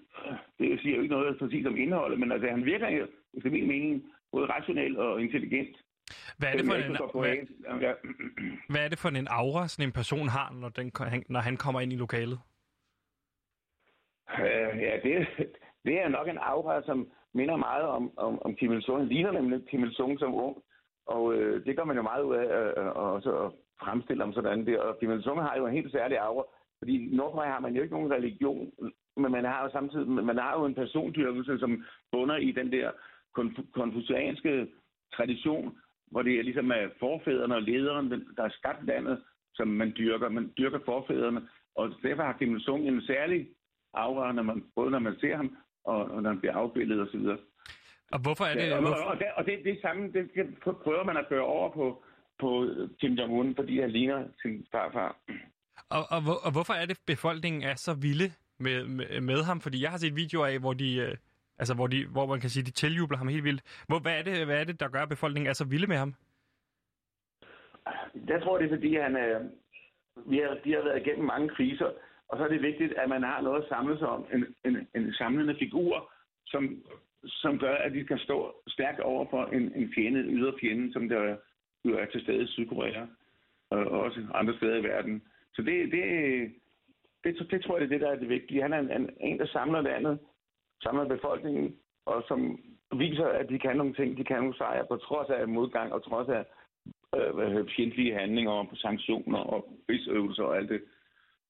det siger jo ikke noget præcis om indholdet, men altså, han virker jo, efter min mening, både rationel og intelligent. Hvad er, det for en, hvad, [clears throat] hvad er det for en aura, sådan en person har, når, den, når han kommer ind i lokalet? Uh, ja, det, det er nok en aura, som minder meget om, om, om Kim Il-sung. Han ligner nemlig Kim Il-sung som ung. Og øh, det gør man jo meget ud af øh, også at fremstille om sådan der. Og Kim Il-sung har jo en helt særlig aura. Fordi i Nordkorea har man jo ikke nogen religion, men man har jo samtidig man har jo en persondyrkelse, som bunder i den der konfucianske tradition, hvor det er ligesom er forfædrene og lederen, der er skabt landet, som man dyrker. Man dyrker forfædrene, og derfor har Kim Il-sung en særlig aura, når man, både når man ser ham, og, og når han bliver afbildet osv. Og hvorfor er det... Ja, og, hvorfor... og, det, og det, det samme, det prøver man at gøre over på, på Kim Jong-un, fordi han ligner sin farfar. Og, og, og hvorfor er det, befolkningen er så vilde med, med, med ham? Fordi jeg har set videoer af, hvor de... Øh, altså, hvor, de, hvor man kan sige, de tiljubler ham helt vildt. Hvor, hvad, er det, hvad er det, der gør, at befolkningen er så vilde med ham? Jeg tror, det er, fordi han er... Vi har, de har været igennem mange kriser, og så er det vigtigt, at man har noget at samle sig om. En, en, en samlende figur, som, som gør, at de kan stå stærkt over for en, en fjende, en ydre fjende, som der jo er til stede i Sydkorea og også andre steder i verden. Så det, det, det, det tror jeg, det er det, der er det vigtige. Han er en, en, en der samler landet, samler befolkningen, og som viser, at de kan nogle ting, de kan nogle sejre, på trods af modgang og trods af øh, fjendtlige handlinger og sanktioner og rigsøvelser og alt det.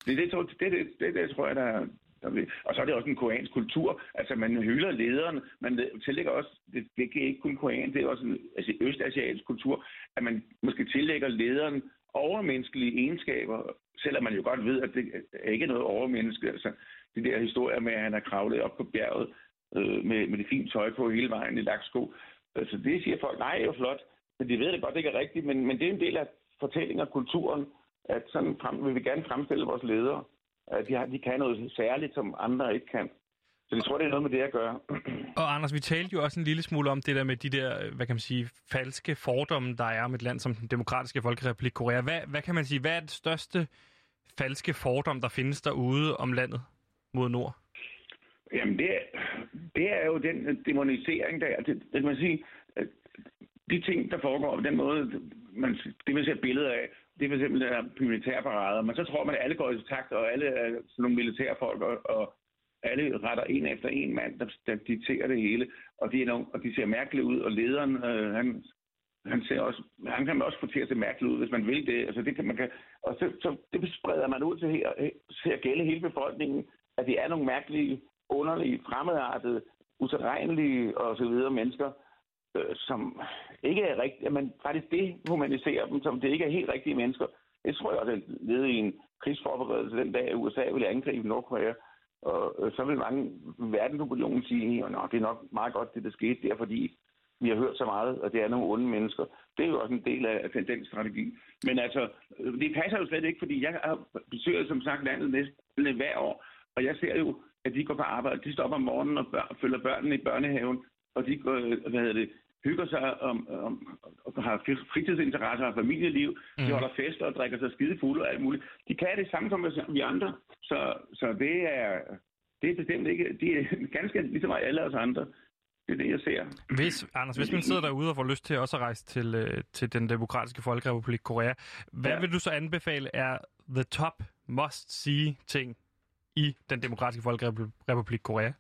Det, det, det, det, det, det, det tror jeg, der, der Og så er det også en koreansk kultur. Altså, man hylder lederen, man tillægger også, det, det er ikke kun korean, det er også en altså, østasiatisk kultur, at man måske tillægger lederen overmenneskelige egenskaber, selvom man jo godt ved, at det er ikke noget overmenneske. Altså, de der historier med, at han har kravlet op på bjerget øh, med, med det fine tøj på hele vejen i laksko. Altså, det siger folk, nej, det er jo flot, men de ved det godt, det ikke er rigtigt, men, men det er en del af fortællingen og kulturen, at sådan frem, vil vi gerne fremstille vores ledere. At de, har, de kan noget særligt, som andre ikke kan. Så jeg tror, det er noget med det at gøre. [clears throat] Og Anders, vi talte jo også en lille smule om det der med de der, hvad kan man sige, falske fordomme, der er om et land som den demokratiske folkerepublik Korea. Hvad, hvad kan man sige, hvad er det største falske fordom, der findes derude om landet? mod nord? Jamen, det er, det er jo den demonisering, der er. Det, det kan man sige, de ting, der foregår på den måde, man, det vil se billeder af, det er for eksempel der militærparader, men så tror man, at alle går i takt, og alle er sådan nogle militærfolk, og, og alle retter en efter en mand, der, der dikterer det hele, og de, er nogle, og de ser mærkeligt ud, og lederen, øh, han, han, ser også, han kan også få til at se mærkeligt ud, hvis man vil det. Altså det kan, man kan, og så, så det spreder man ud til, her, til at gælde hele befolkningen, at det er nogle mærkelige, underlige, fremmedartede, utilregnelige og så videre mennesker, øh, som ikke er rigtige, man faktisk dehumaniserer dem, som det ikke er helt rigtige mennesker. Det tror jeg også er led i en krigsforberedelse den dag, USA ville angribe Nordkorea. Og øh, så vil mange verdensopinionen sige, at det er nok meget godt, det der skete der, fordi vi har hørt så meget, og det er nogle onde mennesker. Det er jo også en del af, af den strategi. Men altså, øh, det passer jo slet ikke, fordi jeg har besøgt, som sagt, landet næsten hver år, og jeg ser jo, at de går på arbejde. De stopper om morgenen og bør, følger børnene i børnehaven, og de går, hvad hedder det, hygger sig om, om, og har fritidsinteresser og familieliv. Mm. De holder fester og drikker sig skide fulde og alt muligt. De kan det samme som vi andre. Så, så det er det er bestemt ikke... De er [laughs] ganske ligesom alle os andre. Det er det, jeg ser. Hvis, Anders, hvis man sidder derude og får lyst til også at rejse til, øh, til den demokratiske folkerepublik Korea, hvad ja. vil du så anbefale er the top must-see ting i den demokratiske folkerepublik Korea?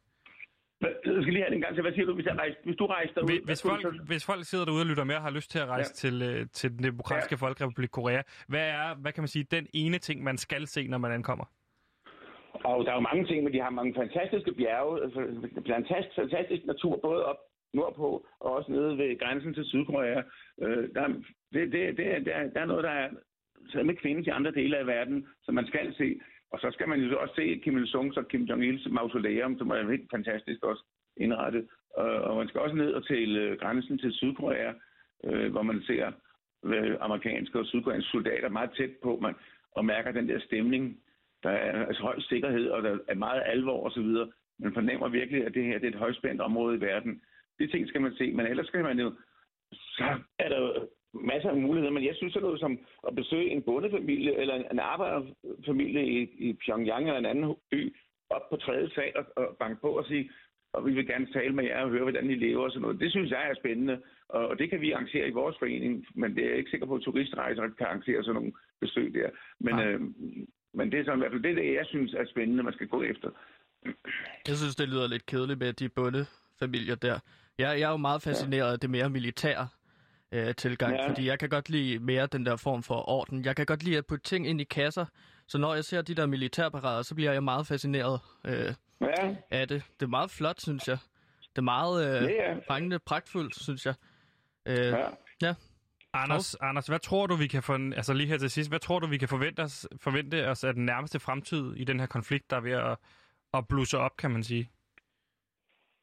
Jeg skal lige have den gang til. Hvad siger du, hvis, jeg rejser, hvis du rejser derude? Hvis, folk, så... hvis folk sidder derude og lytter med og har lyst til at rejse ja. til, uh, til den demokratiske ja. folkerepublik Korea, hvad er, hvad kan man sige, den ene ting, man skal se, når man ankommer? Og der er jo mange ting, men de har mange fantastiske bjerge, altså, fantastisk, fantastisk natur, både op nordpå og også nede ved grænsen til Sydkorea. Øh, der, det, det, det, der, der er noget, der er, ikke findes i andre dele af verden, som man skal se. Og så skal man jo også se Kim Il-sungs og Kim Jong-ils mausoleum, som er helt fantastisk også indrettet. Øh, og man skal også ned og til øh, grænsen til Sydkorea, øh, hvor man ser amerikanske og sydkoreanske soldater meget tæt på, man, og mærker den der stemning. Der er altså høj sikkerhed, og der er meget alvor osv. Man fornemmer virkelig, at det her det er et højspændt område i verden. De ting skal man se, men ellers skal man jo... Så er der masser af muligheder, men jeg synes sådan noget som at besøge en bondefamilie eller en arbejderfamilie i, i Pyongyang eller en anden by op på tredje sal og, og banke på og sige, og vi vil gerne tale med jer og høre, hvordan I lever og sådan noget. Det synes jeg er spændende, og, og det kan vi arrangere i vores forening, men det er jeg ikke sikker på, at turistrejser kan arrangere sådan nogle besøg der. Men, øh, men det er sådan i hvert fald det, det, jeg synes er spændende, man skal gå efter. Jeg synes, det lyder lidt kedeligt med de bondefamilier der. Jeg, jeg er jo meget fascineret af det mere militære øh, tilgang, ja. fordi jeg kan godt lide mere den der form for orden. Jeg kan godt lide at putte ting ind i kasser, så når jeg ser de der militærparader, så bliver jeg meget fascineret øh, ja. af det. Det er meget flot, synes jeg. Det er meget øh, ja, pragtfuldt, synes jeg. Øh, ja. ja. Anders, Anders, hvad tror du, vi kan få, altså lige her til sidst, hvad tror du, vi kan forvente os, forvente os af den nærmeste fremtid i den her konflikt, der er ved at, at blusse op, kan man sige?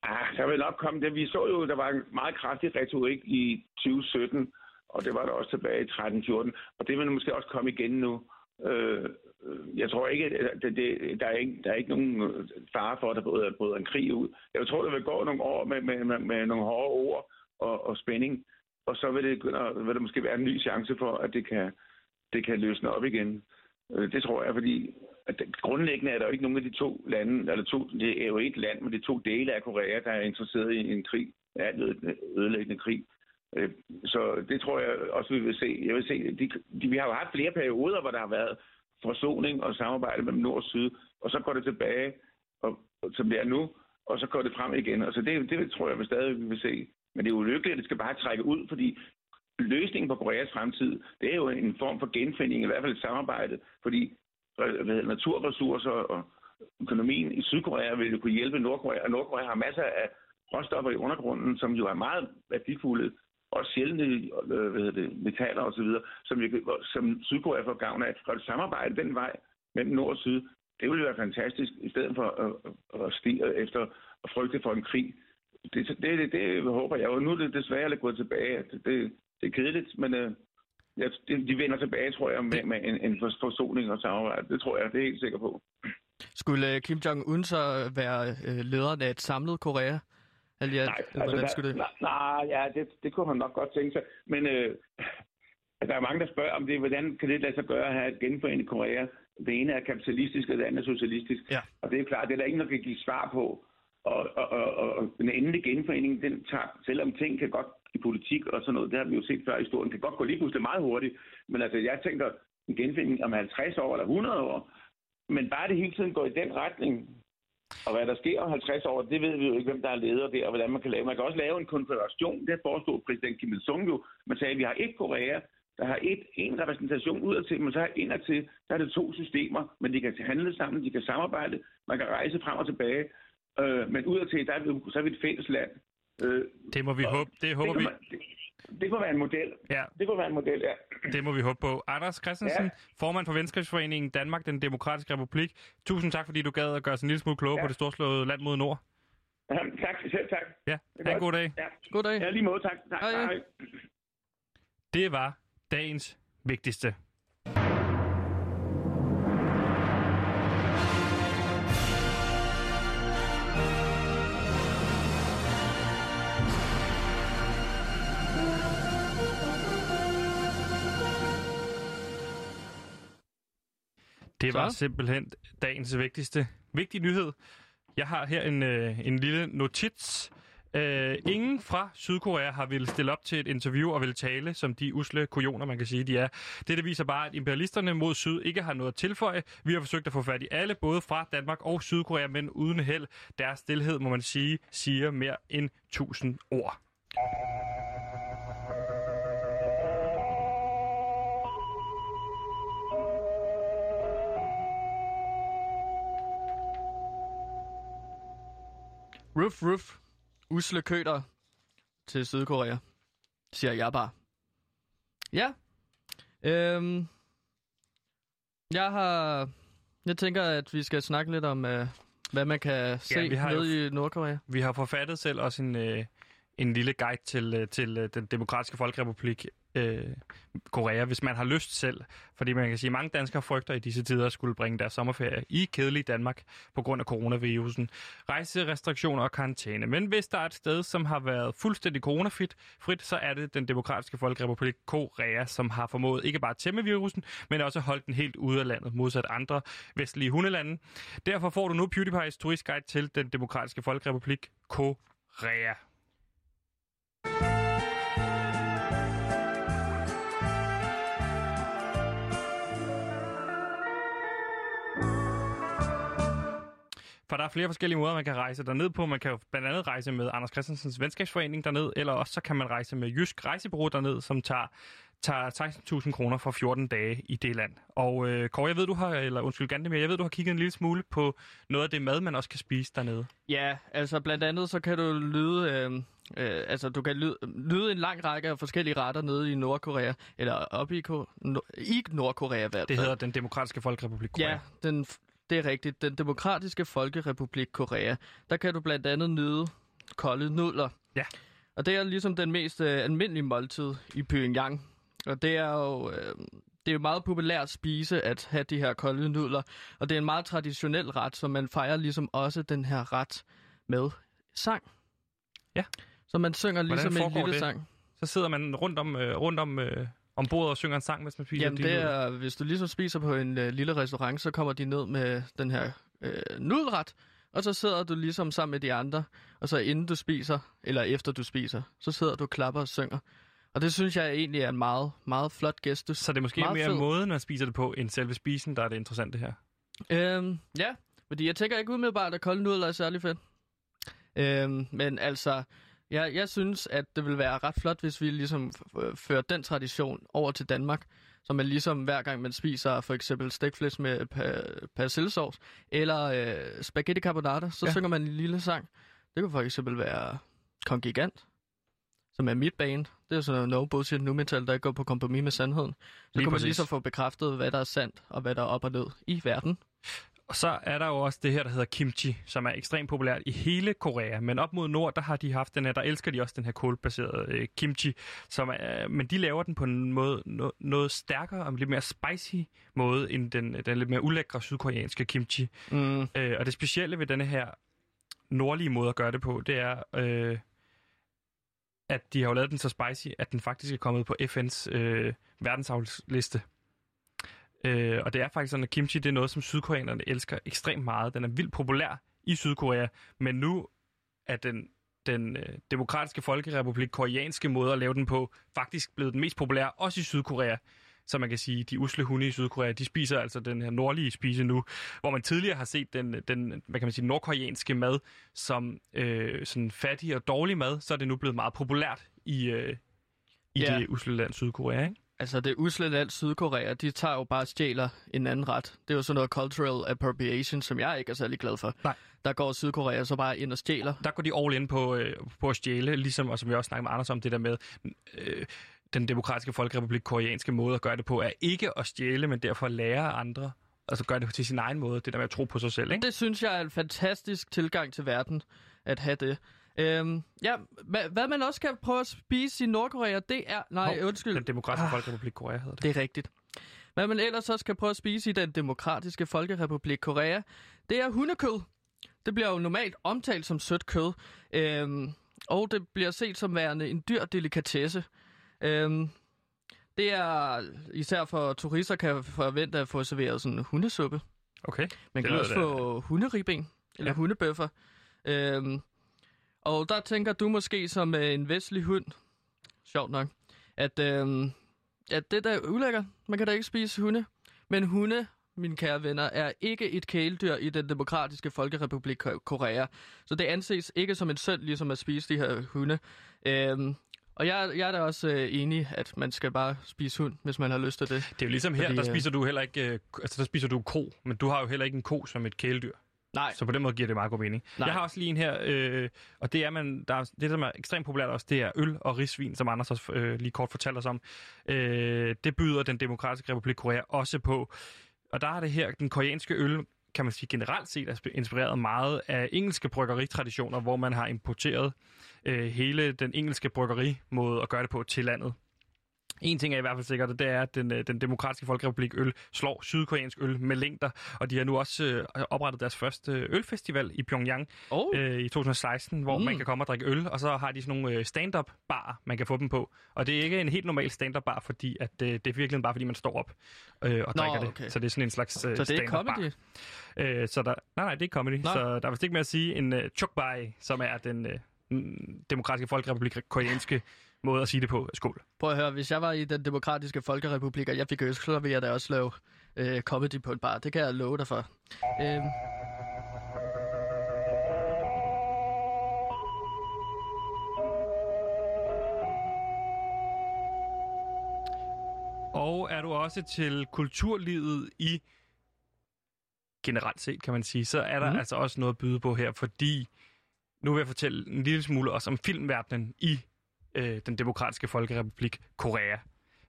Ah, der vil nok komme det. Vi så jo, der var en meget kraftig retorik i 2017, og det var der også tilbage i 13-14, og det vil måske også komme igen nu. Øh, øh, jeg tror ikke, at det, det, der, er ikke, der er ikke nogen øh, fare for, at der bryder, bryder en krig ud. Jeg tror, der vil gå nogle år med, med, med, med nogle hårde ord og, og spænding, og så vil, det, vil der måske være en ny chance for, at det kan, det kan løsne op igen. Øh, det tror jeg, fordi at grundlæggende er der jo ikke nogen af de to lande, eller to, det er jo et land, men det er to dele af Korea, der er interesseret i en krig, en ødelæggende krig. Øh, så det tror jeg også, vi vil se. Jeg vil se, de, de, vi har jo haft flere perioder, hvor der har været forsoning og samarbejde mellem nord og syd, og så går det tilbage, og, som det er nu, og så går det frem igen. Så det, det tror jeg, vi stadig vi vil se. Men det er ulykkeligt, at det skal bare trække ud, fordi løsningen på Koreas fremtid, det er jo en form for genfinding, i hvert fald et samarbejde, fordi Øh, naturressourcer og økonomien i Sydkorea vil jo kunne hjælpe Nordkorea, og Nordkorea har masser af råstoffer i undergrunden, som jo er meget værdifulde, og sjældne øh, hvad det, metaller osv., som, som Sydkorea får gavn af. Og et samarbejde den vej mellem nord og syd, det ville være fantastisk, i stedet for at, at stige efter at frygte for en krig. Det, det, det, det håber jeg jo. Nu er det desværre gået tilbage. Det, det, det er kedeligt, men øh, Ja, de vender tilbage, tror jeg, med, med en, en forsoning og samarbejde. Det tror jeg, det er helt sikker på. Skulle øh, Kim Jong-un så være øh, lederen af et samlet Korea? Eller, nej, altså, der, skulle det? Nej, nej, ja, det, det kunne han nok godt tænke sig. Men øh, der er mange, der spørger, om det, hvordan kan det lade sig gøre at have et genforenet Korea. det ene er kapitalistisk, og det andet er socialistisk. Ja. Og det er klart, det er der ingen, der kan give svar på. Og, og, og, og den endelige genforening, den tager, selvom ting kan godt i politik og sådan noget, det har vi jo set før i historien, Det kan godt gå lige pludselig meget hurtigt. Men altså, jeg tænker en genforening om 50 år eller 100 år, men bare det hele tiden går i den retning, og hvad der sker om 50 år, det ved vi jo ikke, hvem der er leder der, og hvordan man kan lave. Man kan også lave en konfederation. Det forestod præsident Kim Il-sung jo. Man sagde, at vi har et Korea, der har et, en repræsentation udadtil, men så har indadtil, der er det to systemer, men de kan handle sammen, de kan samarbejde, man kan rejse frem og tilbage. Øh, men udadtil, der er vi, så er vi et fælles land. Øh, Det må vi og håbe. Det håber det, vi. det, det kunne være en model. Ja, Det kunne være en model, ja. det må vi håbe på. Anders Christensen, Ja. formand for Venskabsforeningen Danmark, den demokratiske republik. Tusind tak, fordi du gad at gøre os en lille smule klogere Ja. på det storslåede land mod nord. Jamen, Tak, selv tak. Ja, ha' en god dag. Ja, God dag. ja lige måde, tak. tak Hej. hej. Det var dagens vigtigste. Det var Så? simpelthen dagens vigtigste. Vigtig nyhed. Jeg har her en, øh, en lille notits. Øh, ingen fra Sydkorea har ville stille op til et interview og vil tale som de usle kujoner, man kan sige, de er. Det, det viser bare, at imperialisterne mod syd ikke har noget at tilføje. Vi har forsøgt at få fat i alle, både fra Danmark og Sydkorea, men uden held. Deres stillhed, må man sige, siger mere end 1000 ord. Ruff, ruff. Usle køder til Sydkorea, siger jeg bare. Ja. Øhm, jeg har... Jeg tænker, at vi skal snakke lidt om, øh, hvad man kan se vi har jo nede i Nordkorea. Vi har forfattet selv også en, øh, en lille guide til, øh, til øh, den demokratiske folkerepublik øh, Korea, hvis man har lyst selv. Fordi man kan sige, at mange danskere frygter i disse tider at skulle bringe deres sommerferie i kedelig Danmark på grund af coronavirusen. Rejserestriktioner og karantæne. Men hvis der er et sted, som har været fuldstændig coronafrit, frit, så er det den demokratiske folkerepublik Korea, som har formået ikke bare at tæmme virusen, men også holdt den helt ude af landet, modsat andre vestlige hundelande. Derfor får du nu PewDiePie's turistguide til den demokratiske folkerepublik Korea. For der er flere forskellige måder, man kan rejse derned på. Man kan jo blandt andet rejse med Anders Christensens Venskabsforening derned, eller også så kan man rejse med Jysk Rejsebureau derned, som tager, tager 16.000 kroner for 14 dage i det land. Og øh, Kåre, jeg ved, du har, eller undskyld, Gandemir, jeg ved, du har kigget en lille smule på noget af det mad, man også kan spise dernede. Ja, altså blandt andet så kan du lyde, øh, øh, altså du kan lyde, lyde en lang række af forskellige retter nede i Nordkorea, eller oppe i, Ko- no, i Nordkorea i hvert Det fald. hedder den demokratiske folkerepublik Korea. Ja, den, det er rigtigt. Den demokratiske folkerepublik Korea. Der kan du blandt andet nyde kolde nudler. Ja. Og det er ligesom den mest øh, almindelige måltid i Pyongyang. Og det er jo... Øh, det er jo meget populært at spise at have de her kolde nudler, og det er en meget traditionel ret, så man fejrer ligesom også den her ret med sang. Ja. Så man synger ligesom en lille det? sang. Så sidder man rundt om, øh, rundt om, øh, om bordet og synger en sang, mens man spiser Jamen de det er, hvis du ligesom spiser på en øh, lille restaurant, så kommer de ned med den her øh, nudelret, og så sidder du ligesom sammen med de andre, og så inden du spiser, eller efter du spiser, så sidder du og klapper og synger. Og det synes jeg egentlig er en meget, meget flot gestus. Så det er måske Meget mere fed. måden, man spiser det på, end selve spisen, der er det interessante her. Øhm, ja, fordi jeg tænker ikke umiddelbart, at kolde nudler er særlig fedt. Øhm, men altså, jeg, jeg synes, at det vil være ret flot, hvis vi ligesom f- fører den tradition over til Danmark. Så man ligesom hver gang man spiser for eksempel stegflæs med pa- persillesauce, eller øh, spaghetti carbonara, så Ja. ja. synger man en lille sang. Det kunne for eksempel være Kongigant, som er mit band. Det er sådan noget no bullshit nu metal, der ikke går på kompromis med sandheden. Så Lige man præcis. ligesom få bekræftet, hvad der er sandt, og hvad der er op og ned i verden. Og så er der jo også det her, der hedder kimchi, som er ekstremt populært i hele Korea. Men op mod nord, der har de haft den her, der elsker de også den her kålbaserede øh, kimchi. Som er, men de laver den på en måde, no, noget stærkere og lidt mere spicy måde, end den, den lidt mere ulækre sydkoreanske kimchi. Mm. Øh, og det specielle ved denne her nordlige måde at gøre det på, det er, øh, at de har jo lavet den så spicy, at den faktisk er kommet på FN's øh, verdensavlsliste. Øh, og det er faktisk sådan, at kimchi det er noget, som sydkoreanerne elsker ekstremt meget. Den er vildt populær i Sydkorea, men nu er den, den øh, demokratiske folkerepublik koreanske måde at lave den på faktisk blevet den mest populære, også i Sydkorea. Så man kan sige, de usle hunde i Sydkorea, de spiser altså den her nordlige spise nu, hvor man tidligere har set den, den hvad kan man sige, nordkoreanske mad som øh, sådan fattig og dårlig mad, så er det nu blevet meget populært i, øh, i Ja. det usle land Sydkorea, ikke? Altså, det usle land Sydkorea, de tager jo bare og stjæler en anden ret. Det er jo sådan noget cultural appropriation, som jeg ikke er særlig glad for. Nej. Der går Sydkorea så bare ind og stjæler. Der går de all in på, øh, på at stjæle, ligesom, og som vi også snakkede med Anders om, det der med, øh, den demokratiske folkerepublik koreanske måde at gøre det på, er ikke at stjæle, men derfor at lære andre. Altså gøre det til sin egen måde, det der med at tro på sig selv, ikke? Det synes jeg er en fantastisk tilgang til verden, at have det. Øhm, ja, hvad, hvad man også kan prøve at spise i Nordkorea, det er... Nej, Hov, undskyld. Den demokratiske Ah. folkerepublik Korea hedder det. Det er rigtigt. Hvad man ellers også kan prøve at spise i den demokratiske folkerepublik Korea, det er hundekød. Det bliver jo normalt omtalt som sødt kød, øhm, og det bliver set som værende en dyr delikatesse. Øhm, det er især for turister kan forvente at få serveret sådan en hundesuppe. Okay. Man kan også få hunderibben, eller ja. hundebøffer. Øhm, og der tænker du måske som øh, en vestlig hund, sjovt nok, at, øhm, at det der er ulækkert. Man kan da ikke spise hunde. Men hunde, mine kære venner, er ikke et kæledyr i den demokratiske folkerepublik Ko- Korea. Så det anses ikke som en synd, ligesom at spise de her hunde. Øhm, og jeg, jeg er da også øh, enig, at man skal bare spise hund, hvis man har lyst til det. Det er jo ligesom her, Fordi, der øh, spiser du heller ikke, øh, altså der spiser du ko, men du har jo heller ikke en ko som et kæledyr. Nej. Så på den måde giver det meget god mening. Nej. Jeg har også lige en her, øh, og det er, man, der er, det, som er ekstremt populært også, det er øl og risvin, som Anders også øh, lige kort fortalte os om. Øh, det byder den demokratiske republik Korea også på. Og der er det her, den koreanske øl, kan man sige generelt set, er sp- inspireret meget af engelske bryggeritraditioner, hvor man har importeret øh, hele den engelske bryggerimåde at gøre det på til landet. En ting er i hvert fald sikkert, og det er, at den, øh, den demokratiske folkerepublik øl slår sydkoreansk øl med længder, og de har nu også øh, oprettet deres første øh, ølfestival i Pyongyang Oh. øh, i 2016, hvor mm. Man kan komme og drikke øl, og så har de sådan nogle øh, stand-up bar, man kan få dem på. Og det er ikke en helt normal stand-up bar, fordi at, øh, det er virkelig bare, fordi man står op øh, og Nå, drikker det. okay. Så det er sådan en slags øh, Så det er stand-up bar. comedy? Øh, så der, nej, nej, det er ikke comedy. Nå. Så der er vist ikke mere at sige en øh, chukbai, som er den øh, demokratiske folkerepublik koreanske måde at sige det på. Skål. Prøv at høre, hvis jeg var i den demokratiske folkerepublik, og jeg fik øsk, så ville jeg da også lave øh, comedy på en bar. Det kan jeg love dig for. Øh, Og er du også til kulturlivet i generelt set, kan man sige, så er der mm. Altså også noget at byde på her, fordi nu vil jeg fortælle en lille smule også om filmverdenen i øh, den demokratiske folkerepublik Korea.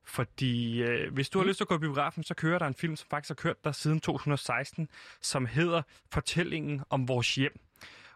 Fordi øh, hvis du har Mhm. lyst til at gå i biografen, så kører der en film, som faktisk har kørt der siden 2016, som hedder Fortællingen om vores hjem.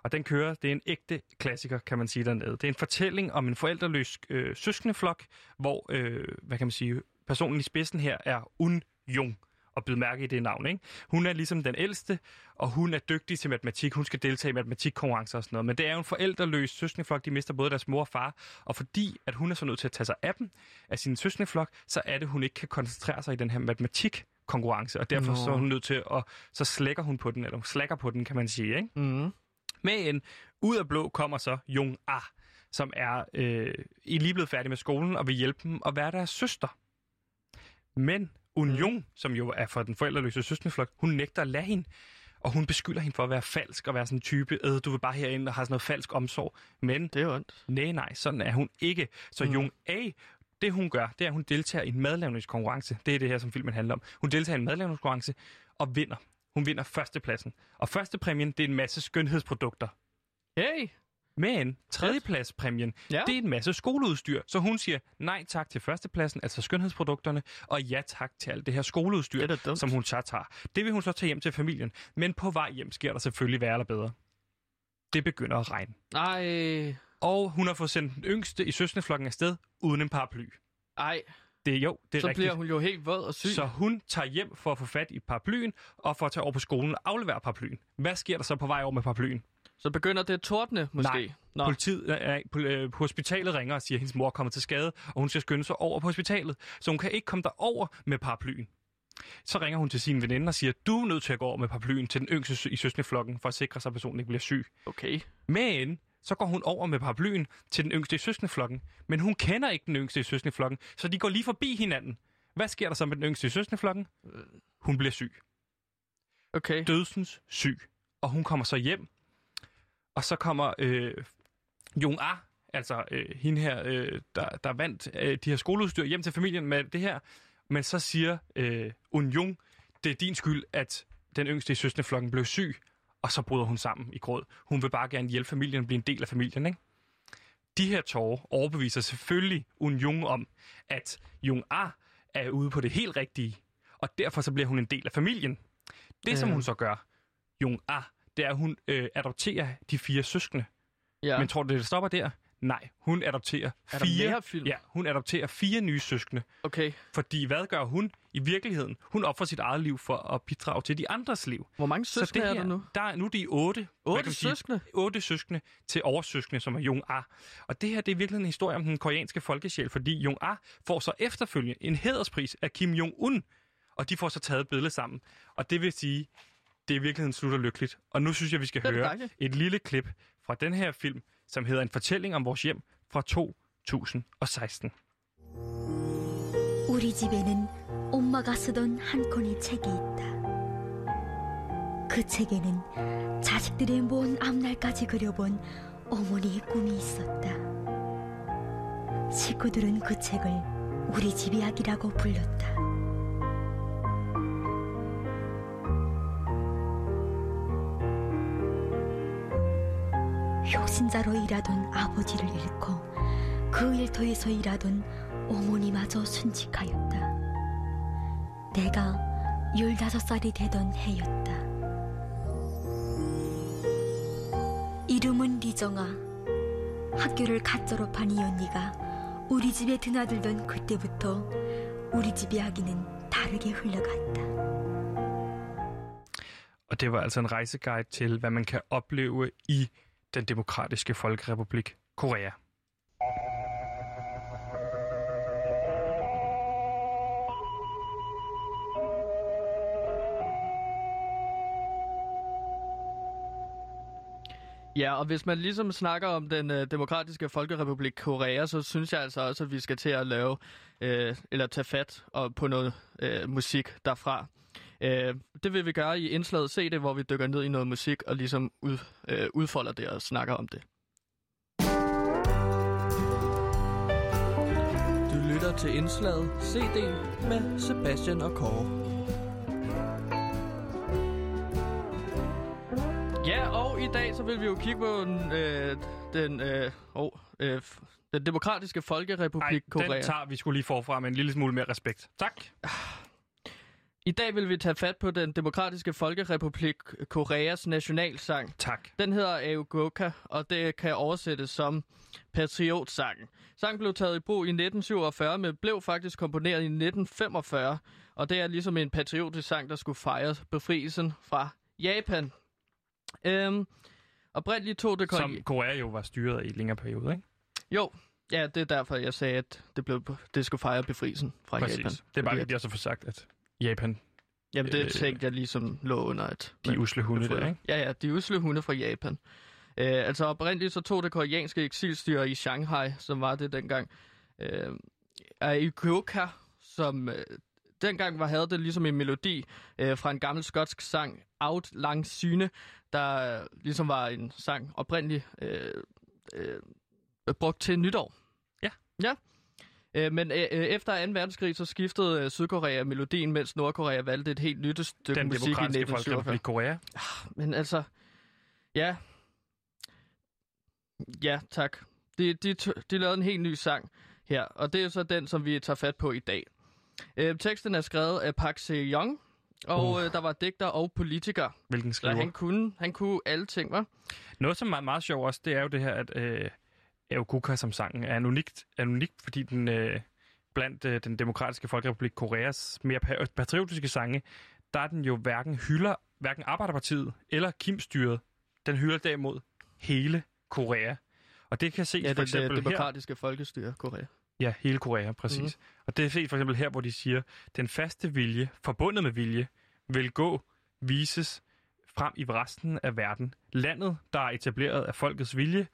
Og den kører, det er en ægte klassiker, kan man sige dernede. Det er en fortælling om en forældreløs øh, søskendeflok, hvor, øh, hvad kan man sige, personen i spidsen her er Un Jung og byde mærke i det navn. Ikke? Hun er ligesom den ældste, og hun er dygtig til matematik. Hun skal deltage i matematikkonkurrencer og sådan noget. Men det er jo en forældreløs søskendeflok. De mister både deres mor og far. Og fordi at hun er så nødt til at tage sig af dem, af sin søskendeflok, så er det, hun ikke kan koncentrere sig i den her matematikkonkurrence. Og derfor Nå. så er hun nødt til at... Så slækker hun på den, eller hun slækker på den, kan man sige. Ikke? mm, Men ud af blå kommer så Jung Ah, som er øh, lige blevet færdig med skolen og vil hjælpe dem at være deres søster. Men Un Mm. Jung, som jo er for den forældreløse søsterflok, hun nægter at lade hende. Og hun beskylder hende for at være falsk og være sådan en type, øh, du vil bare herinde og har sådan noget falsk omsorg. Men det er ondt. nej, nej, sådan er hun ikke. Så mm. Jung A, det hun gør, det er, at hun deltager i en madlavningskonkurrence. Det er det her, som filmen handler om. Hun deltager i en madlavningskonkurrence og vinder. Hun vinder førstepladsen. Og førstepræmien, det er en masse skønhedsprodukter. Hey! Men tredjepladspræmien, Ja. det er en masse skoleudstyr. Så hun siger nej tak til førstepladsen, altså skønhedsprodukterne, og ja tak til alt det her skoleudstyr, Det som hun så tager. Det vil hun så tage hjem til familien. Men på vej hjem sker der selvfølgelig værre eller bedre. Det begynder at regne. Ej, Og hun har fået sendt den yngste i søskendeflokken afsted uden en paraply. ej. Det er jo, det er Så rigtigt. bliver hun jo helt våd og syg. Så hun tager hjem for at få fat i paraplyen, og for at tage over på skolen og aflevere paraplyen. Hvad sker der så på vej over med paraplyen? Så begynder det at tordne, måske. Nej. Nå, Politiet, øh, på, øh, hospitalet ringer og siger, at hendes mor er kommet til skade, og hun skal skynde sig over på hospitalet. Så hun kan ikke komme derover med paraplyen. Så ringer hun til sin veninde og siger, du er nødt til at gå over med paraplyen til den yngste i søskendeflokken, for at sikre sig, at personen ikke bliver syg. Okay. Men så går hun over med paraplyen til den yngste i søskendeflokken. Men hun kender ikke den yngste i søskendeflokken, så de går lige forbi hinanden. Hvad sker der så med den yngste i søskendeflokken? Hun bliver syg. Okay. Dødsens syg. Og hun kommer så hjem. Og så kommer øh, Jung A, altså øh, hende her, øh, der, der vandt øh, de her skoleudstyr hjem til familien med det her. Men så siger øh, Un Jung, det er din skyld, at den yngste i søskendeflokken blev syg. Og så bryder hun sammen i gråd. Hun vil bare gerne hjælpe familien og blive en del af familien, ikke? De her tårer overbeviser selvfølgelig Un Jung om, at Jung A er ude på det helt rigtige. Og derfor så bliver hun en del af familien. Det, som Ja. hun så gør, Jung A, det er, at hun øh, adopterer de fire søskende. Ja. Men tror du, det stopper der? Nej, hun adopterer Er fire... film? Ja, hun adopterer fire nye søskende. Okay. Fordi hvad gør hun i virkeligheden? Hun offrer sit eget liv for at bidrage til de andres liv. Hvor mange søskende det er her, der nu? Der er nu er de otte. Otte man sige, søskende? Otte søskende til oversøskende, som er Jung A. Og det her, det er virkelig en historie om den koreanske folkesjæl, fordi Jung A får så efterfølgende en hæderspris af Kim Jong-un, og de får så taget et billede sammen. Og det vil sige, det i virkeligheden slutter lykkeligt. Og nu synes jeg, vi skal er høre dejligt. et lille klip fra den her film, som hedder En fortælling om vores hjem fra 2016. 우리 집에는 엄마가 쓰던 한 권의 책이 있다. 그 책에는 자식들의 먼 앞날까지 그려본 어머니의 꿈이 있었다. 식구들은 그 책을 우리 집 이야기라고 불렀다. 혁신자로 일하던 아버지를 잃고 그 일터에서 일하던 어머니마저 순직하였다. 내가 15살이 되던 해였다. 이름은 리정아. 학교를 갓 졸업한 이 언니가 우리 집에 드나들던 그때부터 우리 집 이야기는 다르게 흘러갔다. Og det var altså en rejseguide til, hvad man kan opleve i den demokratiske folkerepublik Korea. Ja, og hvis man ligesom snakker om den øh, demokratiske folkerepublik Korea, så synes jeg altså også, at vi skal til at lave, øh, eller tage fat og på noget øh, musik derfra. Øh, det vil vi gøre i indslaget Se det, hvor vi dykker ned i noget musik og ligesom ud, øh, udfolder det og snakker om det. Du lytter til indslaget CD med Sebastian og Kåre. Ja, og i dag så vil vi jo kigge på den, øh, den, øh, oh, øh, den demokratiske folkerepublik Ej, Korea. den tager vi skulle lige forfra med en lille smule mere respekt. Tak. I dag vil vi tage fat på den demokratiske folkerepublik Koreas nationalsang. Tak. Den hedder Aogoka, og det kan oversættes som patriotsangen. Sangen blev taget i brug i 1947, men blev faktisk komponeret i 1945. Og det er ligesom en patriotisk sang, der skulle fejre befrielsen fra Japan. Øhm, oprindeligt tog det... Som Korea jo var styret i længere periode, ikke? Jo, ja, det er derfor, jeg sagde, at det, blev, det skulle fejre befrielsen fra Præcis. Japan. Det er bare vigtigt også at få sagt, at Japan, Jamen, det øh, tænkte jeg ligesom lå under et... de usle hunde der, ikke? Ja, ja, de usle hunde fra Japan. Øh, altså oprindeligt så tog det koreanske eksilstyre i Shanghai, som var det dengang, øh, Aikoka, som øh, dengang var, havde det ligesom en melodi øh, fra en gammel skotsk sang, Out Lang Syne, der øh, ligesom var en sang oprindeligt øh, øh, brugt til nytår. Ja. Ja. Øh, men øh, øh, efter 2. verdenskrig, så skiftede øh, Sydkorea melodien, mens Nordkorea valgte et helt nyt stykke Den musik i demokratiske 1947. folkerepublik Korea. Men altså, ja. Ja, tak. De, de, de lavede en helt ny sang her, og det er så den, som vi tager fat på i dag. Øh, teksten er skrevet af Park Se-young, og Uh. øh, der var digter og politiker. Hvilken Så skriver? han kunne, han kunne alle ting, var. Noget, som er meget sjovt også, det er jo det her, at øh, Aoguka som sangen er en unikt, er en unikt fordi den øh, blandt øh, den demokratiske folkerepublik Koreas mere pa- patriotiske sange, der er den jo hverken hylder hverken Arbejderpartiet eller Kim-styret. Den hylder derimod hele Korea. Og det kan ses Ja, for det, det eksempel her. demokratiske folkestyre, Korea. Ja, hele Korea, præcis. Mm. Og det er set for eksempel her, hvor de siger, den faste vilje, forbundet med vilje, vil gå, vises frem i resten af verden. Landet, der er etableret af folkets vilje,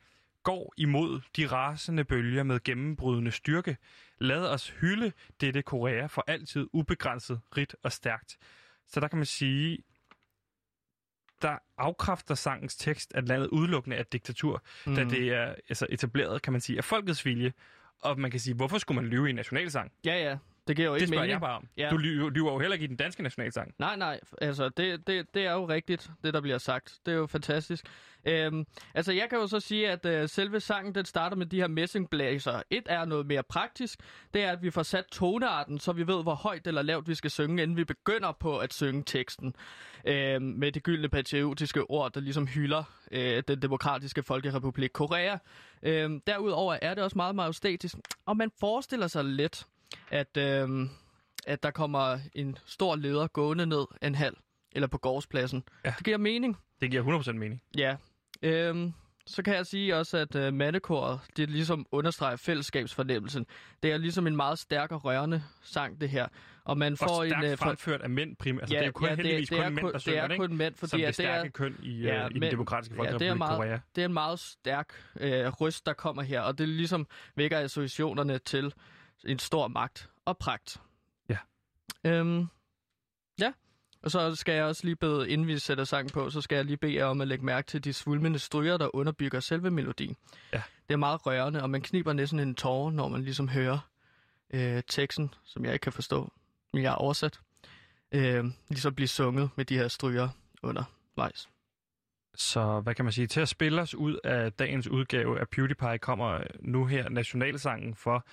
går imod de rasende bølger med gennembrydende styrke. Lad os hylde dette Korea for altid ubegrænset, rigt og stærkt. Så der kan man sige, der afkræfter sangens tekst, at landet udelukkende er et diktatur, mm. da det er altså, etableret, kan man sige, af folkets vilje. Og man kan sige, hvorfor skulle man lyve i en nationalsang? Ja, ja. Det giver jo Det ikke spørger mening. jeg bare om. Ja. Du lyver, lyver jo heller ikke i den danske nationalsang. Nej, nej, altså det, det, det er jo rigtigt, det der bliver sagt. Det er jo fantastisk. Øhm, altså jeg kan jo så sige, at øh, selve sangen den starter med de her messingblæser. Et er noget mere praktisk, det er, at vi får sat tonearten, så vi ved, hvor højt eller lavt vi skal synge, inden vi begynder på at synge teksten. Øhm, med det gyldne patriotiske ord, der ligesom hylder øh, den demokratiske folkerepublik Korea. Øhm, derudover er det også meget majestætisk, og man forestiller sig lidt, at... Øhm, at der kommer en stor leder gående ned en halv, eller på gårdspladsen. Ja. Det giver mening. Det giver 100% mening. Ja. Øhm, så kan jeg sige også, at øh, mandekoret, det ligesom understreger fællesskabsfornemmelsen. Det er ligesom en meget stærk og rørende sang, det her. Og man får Og stærkt en... øh, fremført af mænd primært. Altså, det er jo kun, ja, heldigvis det, det kun er mænd, der det synger er det, ikke? kun mænd, fordi Som det at det er, stærke køn i, Ja, ja, i den demokratiske ja, det er folkerepublik meget- Korea. det er en meget stærk øh, røst, der kommer her, og det ligesom vækker associationerne til en stor magt og pragt. Ja. Øhm, ja, og så skal jeg også lige bede, inden vi sætter sangen på, så skal jeg lige bede jer om at lægge mærke til de svulmende stryger, der underbygger selve melodien. Ja. Det er meget rørende, og man kniber næsten en tårer, når man ligesom hører øh, teksten, som jeg ikke kan forstå, men jeg har oversat, øh, ligesom blive sunget med de her stryger undervejs. Så hvad kan man sige? Til at spille os ud af dagens udgave af PewDiePie kommer nu her nationalsangen for,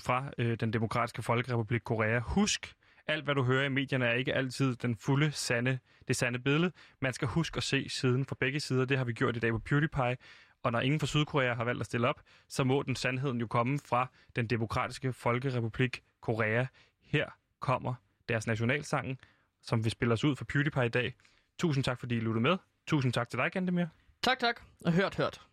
fra øh, den demokratiske folkerepublik Korea. Husk, alt hvad du hører i medierne er ikke altid den fulde, sande, det sande billede. Man skal huske at se siden fra begge sider. Det har vi gjort i dag på PewDiePie. Og når ingen fra Sydkorea har valgt at stille op, så må den sandheden jo komme fra den demokratiske folkerepublik Korea. Her kommer deres nationalsangen, som vi spiller os ud for PewDiePie i dag. Tusind tak, fordi I lyttede med. Tusind tak til dig, Gandemir. Tak, tak, og hørt, hørt.